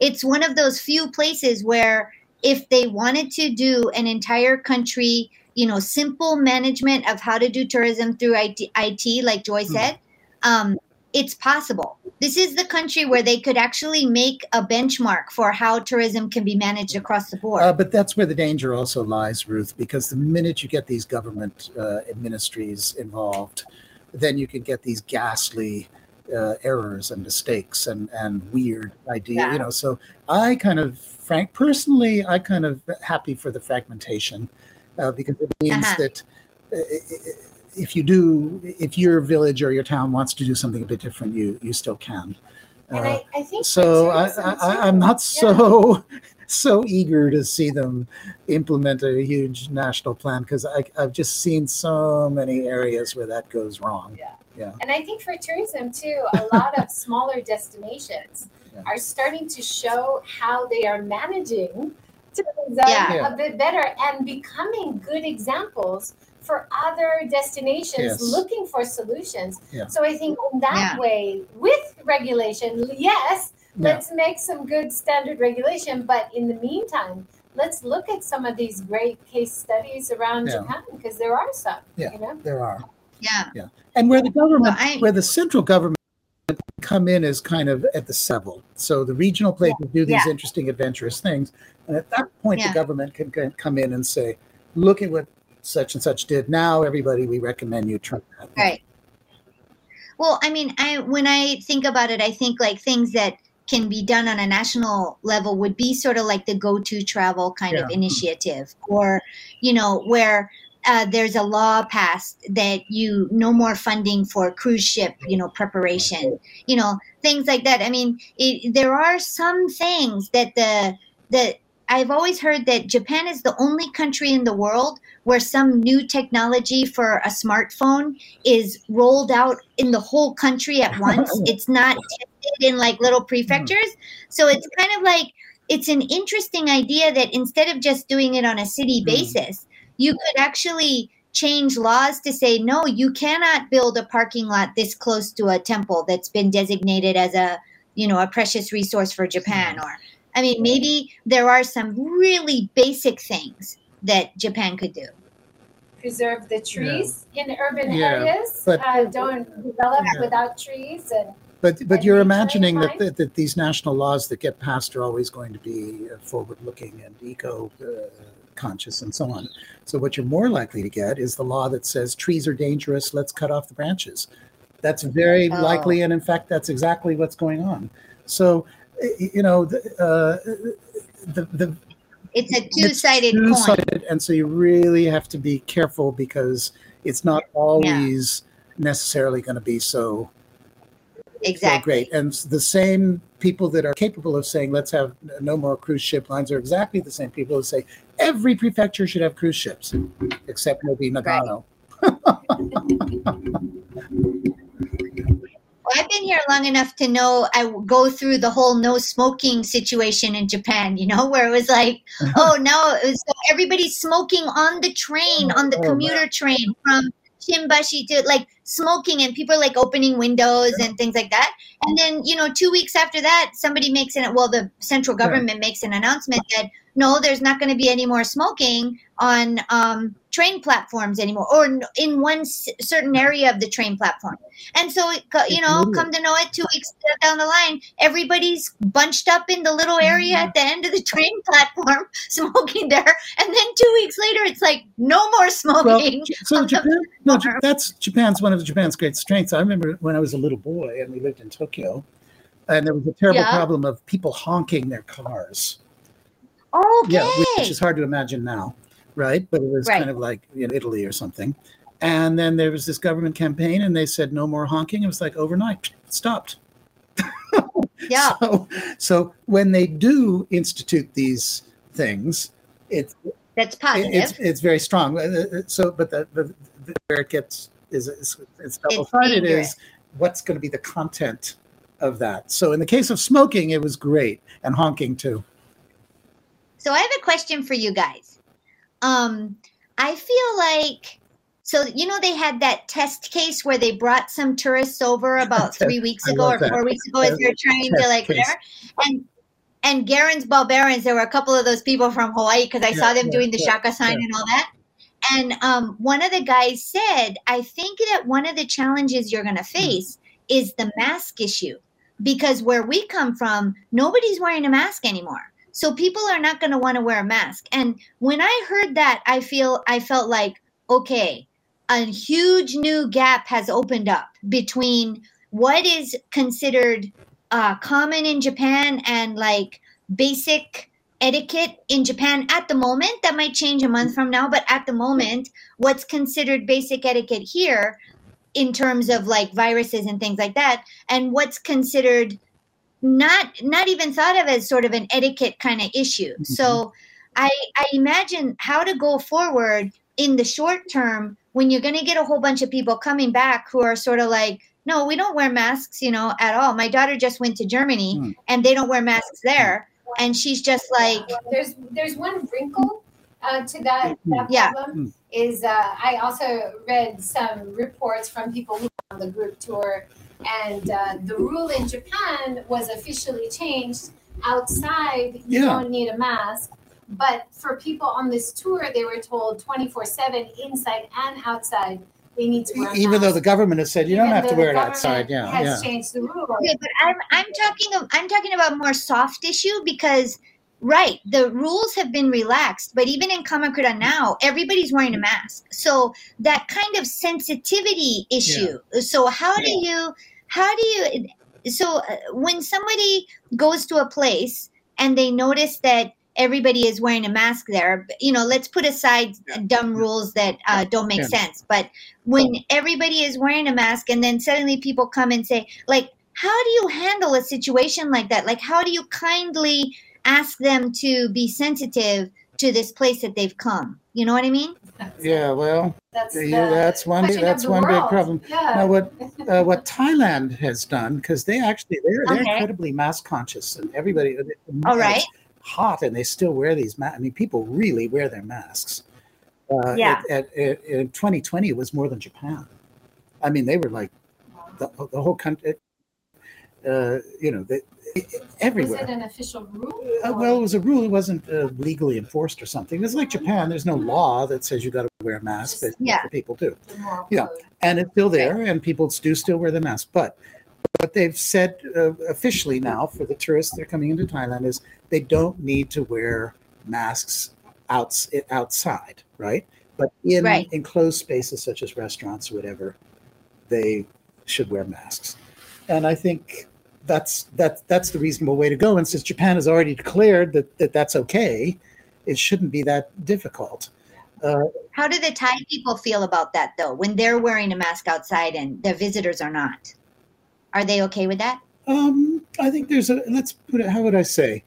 it's one of those few places where if they wanted to do an entire country you know simple management of how to do tourism through it, IT like joy said um, it's possible. This is the country where they could actually make a benchmark for how tourism can be managed across the board. Uh, but that's where the danger also lies, Ruth, because the minute you get these government uh, ministries involved, then you can get these ghastly uh, errors and mistakes and, and weird ideas. Yeah. You know, so I kind of, Frank, personally, I kind of happy for the fragmentation uh, because it means Uh-huh. that uh, if you do, if your village or your town wants to do something a bit different, you you still can. And Uh, I, I think so I, I, I'm not yeah. so so eager to see them implement a huge national plan because I've just seen so many areas where that goes wrong. Yeah. Yeah. And I think for tourism too, a lot of smaller destinations Yeah. are starting to show how they are managing tourism Yeah. a bit better and becoming good examples for other destinations Yes. looking for solutions. Yeah. So I think in that Yeah. way, with regulation, yes, Yeah. let's make some good standard regulation. But in the meantime, let's look at some of these great case studies around Yeah. Japan because there are some. Yeah. You know? There are. yeah. Yeah. And where the government, Well, I- where the central government come in is kind of at the level. So the regional places do these Yeah. interesting, adventurous things, and at that point, Yeah. the government can, can come in and say, "Look at what such and such did. Now, everybody, we recommend you try that." Right. Well, I mean, I when I think about it, I think like things that can be done on a national level would be sort of like the go-to travel kind of initiative, or you know, where uh, there's a law passed that you no more funding for cruise ship, you know, preparation, you know, things like that. I mean, it, there are some things that the that I've always heard that Japan is the only country in the world where some new technology for a smartphone is rolled out in the whole country at once. it's not tested in like little prefectures. So it's kind of like it's an interesting idea that instead of just doing it on a city Mm. basis, you could actually change laws to say no, you cannot build a parking lot this close to a temple that's been designated as a you know a precious resource for Japan or I mean maybe there are some really basic things that Japan could do. preserve the trees in urban Yeah, areas. but- uh, don't develop Yeah. without trees, and But but And you're imagining that, that that these national laws that get passed are always going to be forward looking and eco uh, conscious and so on. So what you're more likely to get is the law that says trees are dangerous. Let's cut off the branches. That's very Oh. likely, and in fact, that's exactly what's going on. So y- you know the uh, the, the It's a two-sided coin. two-sided, and so you really have to be careful because it's not always necessarily going to be so so Exactly. great. And the same people that are capable of saying, let's have no more cruise ship lines are exactly the same people who say every prefecture should have cruise ships, except maybe Nagano. Well, I've been here long enough to know I go through the whole no smoking situation in Japan, you know, where it was like, uh-huh. oh no, so everybody's smoking on the train, on the Oh, commuter train from Shimbashi to like smoking, and people are like opening windows and things like that. And then, you know, two weeks after that, somebody makes an well, the central Yeah. government makes an announcement that no, there's not going to be any more smoking on um, train platforms anymore, or in one s- certain area of the train platform. And so, it you know, come to know it, two weeks down the line, everybody's bunched up in the little area at the end of the train platform, smoking there. And then two weeks later, it's like no more Well, smoking. so Japan, no, that's Japan's one of Japan's great strengths. I remember when I was a little boy and we lived in Tokyo, and there was a terrible Yeah. problem of people honking their cars. Okay. Yeah, which is hard to imagine now, right? But it was Right. kind of like in Italy or something. And then there was this government campaign, and they said no more honking. It was like overnight, stopped. yeah. So, so when they do institute these things, it's That's positive. it's it's very strong. Uh, uh, So, but the, the, the where it gets is is it's double sided is what's going to be the content of that. So, in the case of smoking, it was great, and honking too. So I have a question for you guys. Um, I feel like so you know they had that test case where they brought some tourists over about three weeks ago or that. four weeks ago as they're trying to like case. whatever, and and Garen's Barbarians, there were a couple of those people from Hawaii because I Yeah, saw them yeah, doing the yeah, shaka sign and all that. And um, one of the guys said, I think that one of the challenges you're going to Hmm. face is the mask issue because where we come from, nobody's wearing a mask anymore. So people are not going to want to wear a mask. And when I heard that, I feel I felt like, okay, a huge new gap has opened up between what is considered uh, common in Japan and like basic etiquette in Japan at the moment. That might change a month from now, but at the moment, what's considered basic etiquette here in terms of like viruses and things like that, and what's considered not not even thought of as sort of an etiquette kind of issue. So I I imagine how to go forward in the short term when you're going to get a whole bunch of people coming back who are sort of like no we don't wear masks you know at all my daughter just went to germany Hmm. and they don't wear masks there and she's just like there's there's one wrinkle uh, to that, that Yeah. problem is uh, I also read some reports from people who on the group tour, and uh, the rule in Japan was officially changed. Outside, you Yeah. don't need a mask, but for people on this tour, they were told 24 seven inside and outside they need to wear Even though the government has said you don't have to wear it outside. Yeah, has yeah. changed the rule. okay, but I'm I'm talking of, I'm talking about more soft issue because right. The rules have been relaxed but even in kamakura now everybody's wearing a mask. So that kind of sensitivity issue. So how do you how do you so uh, when somebody goes to a place and they notice that everybody is wearing a mask there you know let's put aside dumb rules that uh, don't make Yeah. sense. But when everybody is wearing a mask and then suddenly people come and say like how do you handle a situation like that? Like how do you kindly ask them to be sensitive to this place that they've come you know what i mean Yeah, well, That's, yeah, the that's one. question of That's the one big problem. Yeah. Now, what uh, what Thailand has done because they actually they're they're Okay. incredibly mask conscious and everybody. All right. hot and they still wear these. Ma- I mean, people really wear their masks. Uh, Yeah. At, at, at, in 2020, it was more than Japan. I mean, they were like the, the whole country. Uh, you know, they, Was everywhere. it an official rule? Uh, well, it was a rule. It wasn't uh, legally enforced or something. It's like Japan. There's no law that says you got to wear a mask, but Yeah. people do, yeah. code. and it's still there, and people do still wear the mask. But what they've said uh, officially now for the tourists that are coming into Thailand is they don't need to wear masks outs outside, right? But in Right. enclosed spaces such as restaurants or whatever, they should wear masks. And I think that's that that's the reasonable way to go. And since Japan has already declared that, that that's okay, it shouldn't be that difficult. Uh, how do the thai people feel about that though when they're wearing a mask outside and the visitors are not are they okay with that um, I think there's a let's put it. How would I say?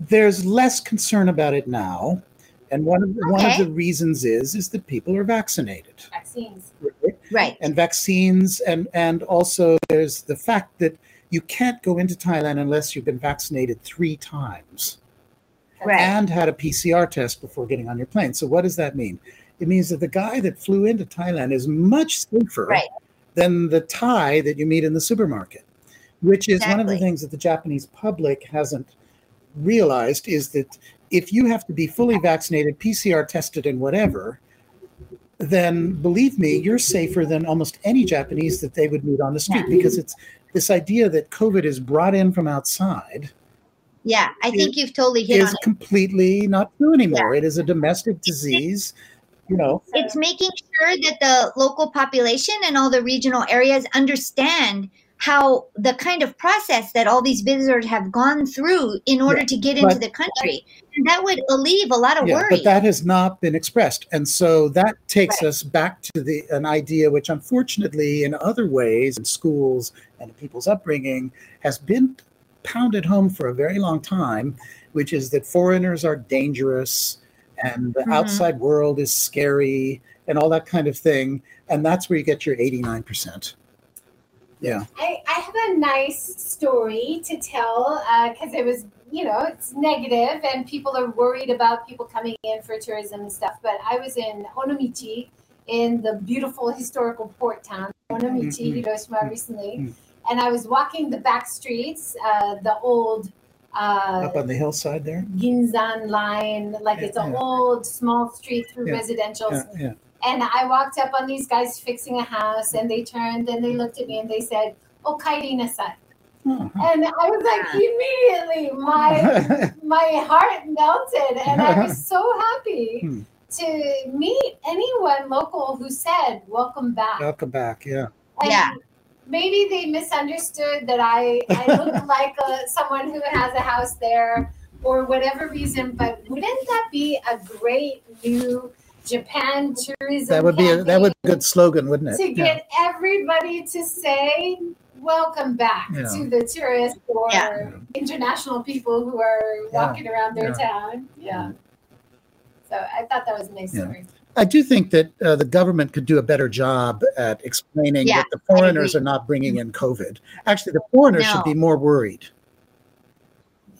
There's less concern about it now, and one of the, one of the reasons is is that people are vaccinated. Vaccines. right? right and vaccines and and also there's the fact that you can't go into Thailand unless you've been vaccinated three times Right. and had a PCR test before getting on your plane. So what does that mean? It means that the guy that flew into Thailand is much safer Right. than the Thai that you meet in the supermarket, which is one of the things that the Japanese public hasn't realized is that if you have to be fully vaccinated, PCR tested, and whatever, then believe me, you're safer than almost any Japanese that they would meet on the street Yeah. because it's this idea that COVID is brought in from outside yeah i think you've totally hit on is it completely not true anymore. It is a domestic disease, you know. it's making sure that the local population and all the regional areas understand how the kind of process that all these visitors have gone through in order Yeah, to get into the country and that would alleviate a lot of Yeah, worry but that has not been expressed, and so that takes Right. us back to the an idea which, unfortunately, in other ways, in schools and in people's upbringing, has been pounded home for a very long time, which is that foreigners are dangerous and the Mhm. outside world is scary and all that kind of thing, and that's where you get your eighty nine percent. Yeah. I, I have a nice story to tell because it was, you know, it's negative and people are worried about people coming in for tourism and stuff. But I was in Onomichi in the beautiful historical port town, Onomichi, Mhm. Hiroshima, Mhm. recently. Mhm. And I was walking the back streets, uh, the old uh, Up on the hillside there. Ginzan line, like it's an Yeah. old small street through Yeah. residential. Yeah, yeah. And I walked up on these guys fixing a house, and they turned and they looked at me and they said, "Oh, kaeri nasai." Oh, And I was like, immediately, my my heart melted, and I was so happy Hmm. to meet anyone local who said, "Welcome back." Welcome back. Yeah. And Yeah. Maybe they misunderstood that I, I look like a, someone who has a house there or whatever reason, but wouldn't that be a great new Japan tourism? That would be a, that would be a good slogan, wouldn't it? To Yeah. get everybody to say, welcome back Yeah. to the tourists or Yeah. international people who are walking around their Yeah. town. Yeah. So I thought that was a nice Yeah. story. I do think that uh, the government could do a better job at explaining Yeah, that the foreigners are not bringing in COVID. Actually, the foreigners No. should be more worried,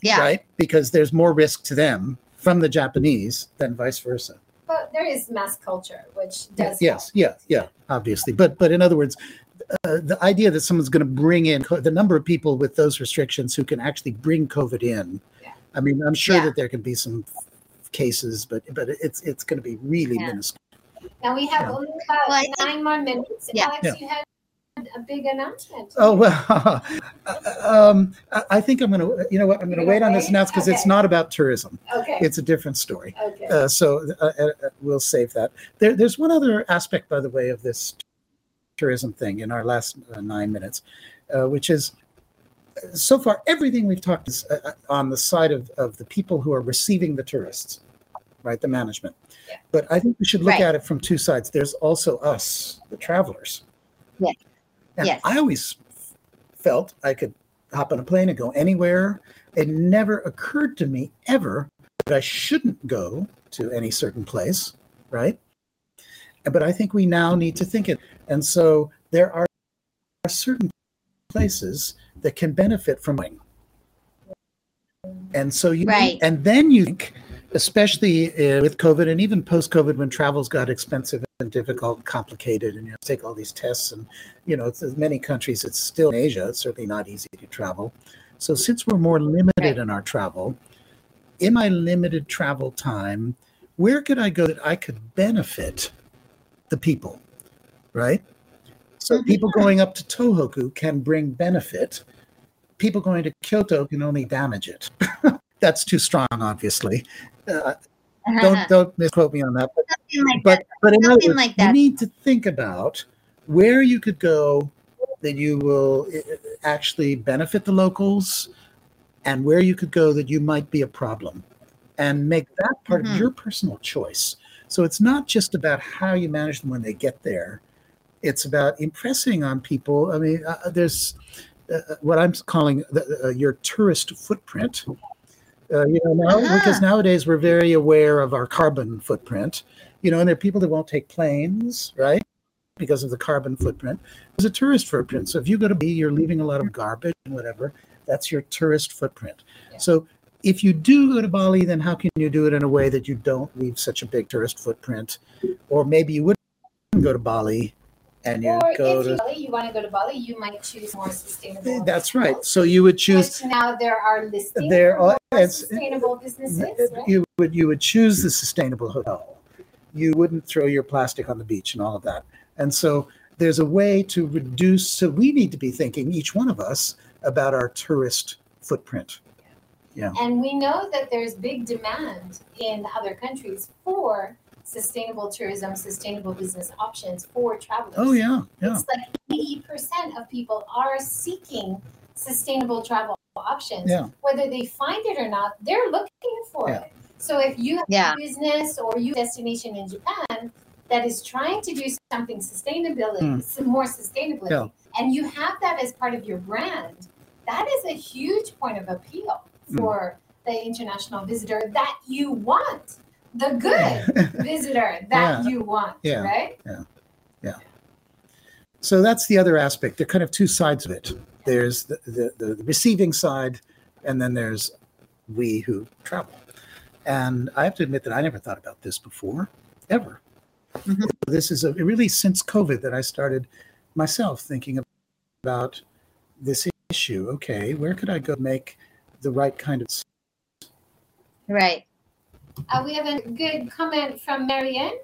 Yeah. right? Because there's more risk to them from the Japanese than vice versa. But there is mass culture, which does. yes, yeah, yeah, obviously. But but in other words, uh, the idea that someone's going to bring in co- the number of people with those restrictions who can actually bring COVID in. Yeah. I mean, I'm sure Yeah. that there can be some cases, but but it's it's going to be really Yeah. minuscule. Now we have Yeah. only about Well, I think- nine more minutes. Yeah. Alex, Yeah. you had a big announcement. Oh well, um, I think I'm going to. You know what? I'm going to wait on this announcement because it's not about tourism. Okay. It's a different story. okay. Uh, so uh, uh, uh, we'll save that. There, there's one other aspect, by the way, of this tourism thing in our last uh, nine minutes, uh, which is uh, so far everything we've talked is uh, uh, on the side of, of the people who are receiving the tourists, right? The management. Yeah. But I think we should look Right. at it from two sides. There's also us, the travelers. Yes. And Yes. I always felt I could hop on a plane and go anywhere. It never occurred to me ever that I shouldn't go to any certain place, right? But I think we now need to think it. And so there are certain places that can benefit from going. And so you, Right. and then you think, especially uh, with COVID and even post COVID when travels got expensive and difficult, and complicated, and you have to take all these tests. And, you know, it's, in many countries, it's still in Asia, it's certainly not easy to travel. So since we're more limited Right. in our travel, in my limited travel time, where could I go that I could benefit the people, right? So Mhm. people going up to Tohoku can bring benefit. People going to Kyoto can only damage it. That's too strong, obviously. Uh, don't don't misquote me on that. But like but, that. but in words, like you need to think about where you could go that you will uh, actually benefit the locals, and where you could go that you might be a problem, and make that part Mhm. of your personal choice. So it's not just about how you manage them when they get there; it's about impressing on people. I mean, uh, there's uh, what I'm calling the, uh, your tourist footprint. Uh, you know, now, Uh-huh. because nowadays we're very aware of our carbon footprint. You know, and there are people that won't take planes, right? Because of the carbon footprint. There's a tourist footprint. So if you go to B, you're leaving a lot of garbage and whatever. That's your tourist footprint. Yeah. So if you do go to Bali, then how can you do it in a way that you don't leave such a big tourist footprint? Or maybe you wouldn't go to Bali and you or go if to. you, Bali, you want to go to Bali, you might choose more sustainable. That's right. So you would choose Which now there are listings There are- sustainable businesses. Right? you would you would choose the sustainable hotel you wouldn't throw your plastic on the beach and all of that and so there's a way to reduce so we need to be thinking each one of us about our tourist footprint Yeah. And we know that there's big demand in other countries for sustainable tourism, sustainable business options for travelers. oh yeah yeah It's like 80% of people are seeking sustainable travel options. Yeah. Whether they find it or not, they're looking for Yeah. it. So if you have Yeah. a business or you destination in Japan that is trying to do something sustainability, Mm. some more sustainably, Yeah. and you have that as part of your brand, that is a huge point of appeal Mm. for the international visitor that you want. The good visitor that Yeah. you want, Yeah. right? Yeah. Yeah. So that's the other aspect there are kind of two sides of it there's the, the, the receiving side and then there's we who travel and i have to admit that i never thought about this before ever Mhm. this is a really since covid that i started myself thinking about this issue okay where could i go make the right kind of Right. Uh, we have a good comment from Marianne.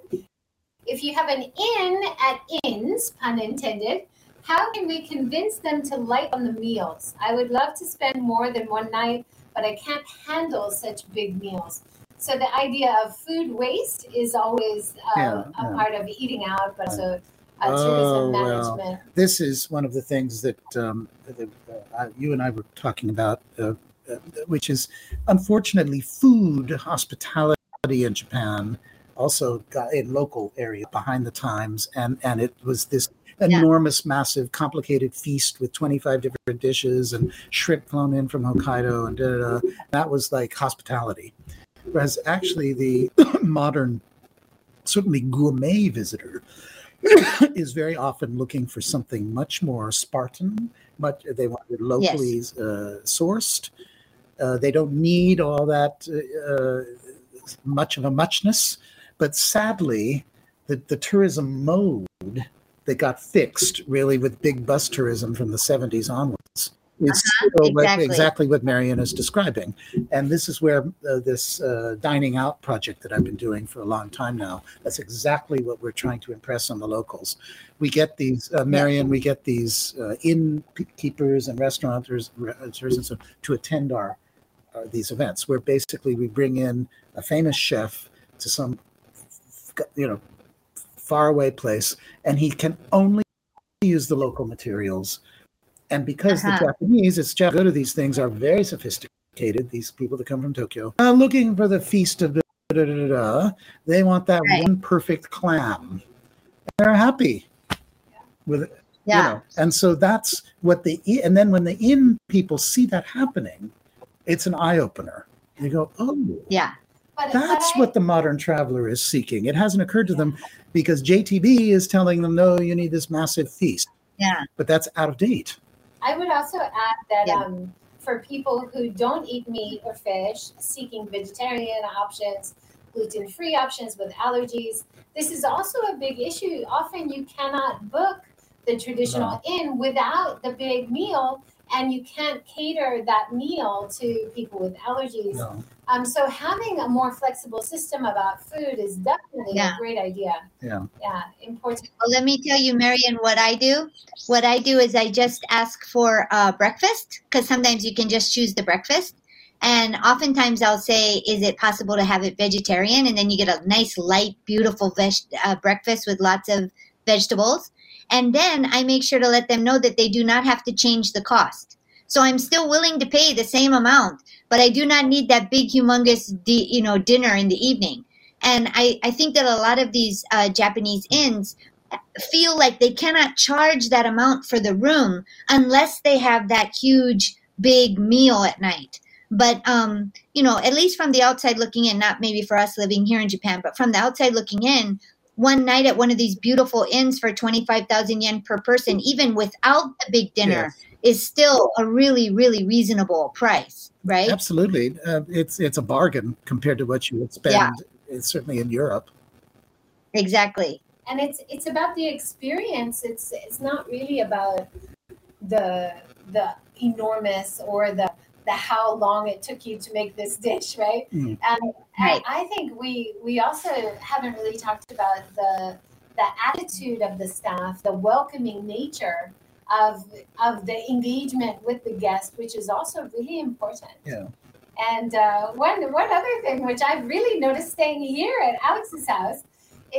If you have an inn at inns, pun intended, how can we convince them to light on the meals? I would love to spend more than one night, but I can't handle such big meals. So the idea of food waste is always uh, Yeah, a yeah. part of eating out, but also uh, Oh, tourism well. management. this is one of the things that, um, that uh, you and I were talking about, uh, which is unfortunately food hospitality in Japan also got in local area behind the times, and and it was this enormous, massive, complicated feast with 25 different dishes and shrimp flown in from Hokkaido and da, da, da. that was like hospitality. Whereas actually the modern, certainly gourmet visitor is very often looking for something much more Spartan. Much they want it locally uh, sourced. Uh, they don't need all that uh, much of a muchness. But sadly, the, the tourism mode that got fixed really with big bus tourism from the 70s onwards is still what- exactly. exactly what Marion is describing. And this is where uh, this uh, dining out project that I've been doing for a long time now, that's exactly what we're trying to impress on the locals. We get these, uh, Marion, we get these uh, innkeepers and restaurateurs restaurateurs and so to attend our uh, these events where basically we bring in a famous chef to some you know faraway place and he can only use the local materials and because Uh-huh. the japanese it's Jap- go to these things are very sophisticated these people that come from tokyo uh, looking for the feast of da, da, da, da, da, they want that Right. one perfect clam And they're happy with it Yeah. you know and so that's what the and then when the inn people see that happening it's an eye-opener you go oh Yeah. But, that's but I- what the modern traveler is seeking it hasn't occurred to them because jtb is telling them no you need this massive feast Yeah. but that's out of date I would also add that Yeah. um, for people who don't eat meat or fish, seeking vegetarian options, gluten free options with allergies, this is also a big issue. Often you cannot book the traditional inn without the big meal, and you can't cater that meal to people with allergies. no. Um, so having a more flexible system about food is definitely Yeah. a great idea. Yeah. Yeah, important. Well, let me tell you, Marion, what I do. What I do is I just ask for uh, breakfast because sometimes you can just choose the breakfast. And oftentimes I'll say, is it possible to have it vegetarian? And then you get a nice, light, beautiful veg- uh, breakfast with lots of vegetables. And then I make sure to let them know that they do not have to change the cost. So I'm still willing to pay the same amount, but I do not need that big, humongous, di- you know, dinner in the evening. And I, I think that a lot of these uh, Japanese inns feel like they cannot charge that amount for the room unless they have that huge big meal at night but um you know at least from the outside looking in not maybe for us living here in japan but from the outside looking in one night at one of these beautiful inns for 25,000 yen per person even without a big dinner is still a really really reasonable price right? Absolutely. Uh, it's it's a bargain compared to what you would spend Yeah. uh, certainly in europe. Exactly. And it's it's about the experience. It's it's not really about the the enormous or the the how long it took you to make this dish right Mm. and I, I think we we also haven't really talked about the the attitude of the staff the welcoming nature of of the engagement with the guest which is also really important Yeah. and uh, one one other thing which I've really noticed staying here at Alex's house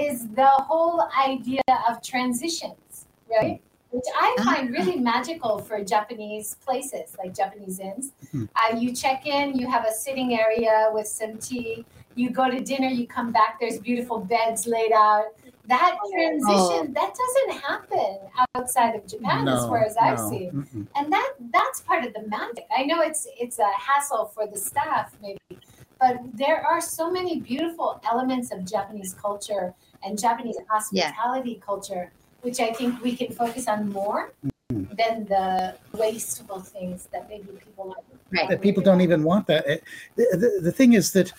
is the whole idea of transitions, right? Which I find really magical for Japanese places like Japanese inns. Mhm. Uh, you check in, you have a sitting area with some tea. You go to dinner, you come back. There's beautiful beds laid out. That transition that doesn't happen outside of Japan, as far as I've no, seen mm-mm. and that that's part of the magic i know it's it's a hassle for the staff maybe but there are so many beautiful elements of japanese culture and japanese hospitality culture which i think we can focus on more Mhm. than the wasteful things that maybe people like Right. that people don't even want that. The, the, the thing is that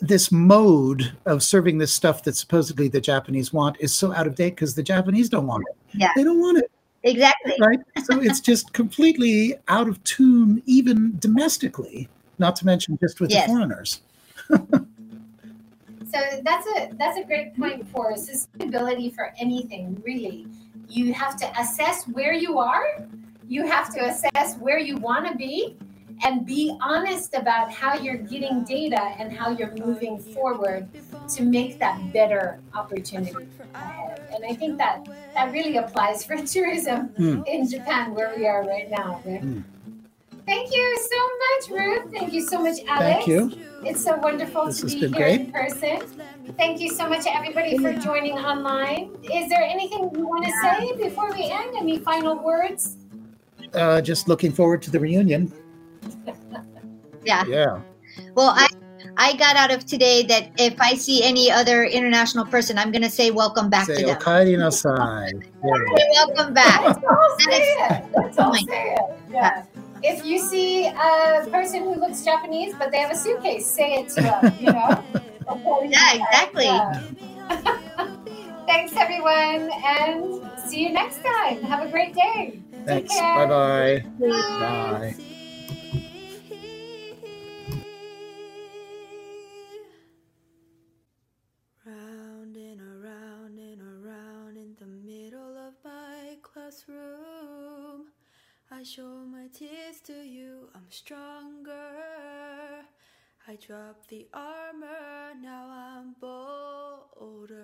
this mode of serving this stuff that supposedly the Japanese want is so out of date because the Japanese don't want it. Yeah. They don't want it. exactly. right? So it's just completely out of tune, even domestically, not to mention just with Yes. the foreigners. So that's a that's a great point for sustainability for anything really. You have to assess where you are, you have to assess where you want to be, and be honest about how you're getting data and how you're moving forward to make that better opportunity ahead. And I think that that really applies for tourism Hmm. in Japan where we are right now. Rick. Hmm. Thank you so much, Ruth. Thank you so much, Alex. Thank you. It's so wonderful This to be here great. in person. Thank you so much, everybody, for joining online. Is there anything you want to say before we end? Any final words? Uh, just looking forward to the reunion. Yeah. Yeah. Well, I I got out of today that if I see any other international person, I'm gonna say welcome back Say to them. okaeri nasai. Yeah. Say welcome back. Let's all say it. Let's all say it. Yeah. If you see a person who looks Japanese but they have a suitcase, say it to them, you know? Yeah, exactly. Yeah. Thanks, everyone, and see you next time. Have a great day. Thanks. Take care. Bye-bye. Bye. Bye. Round and I show my tears to you, I'm stronger. I drop the armor, now I'm bolder.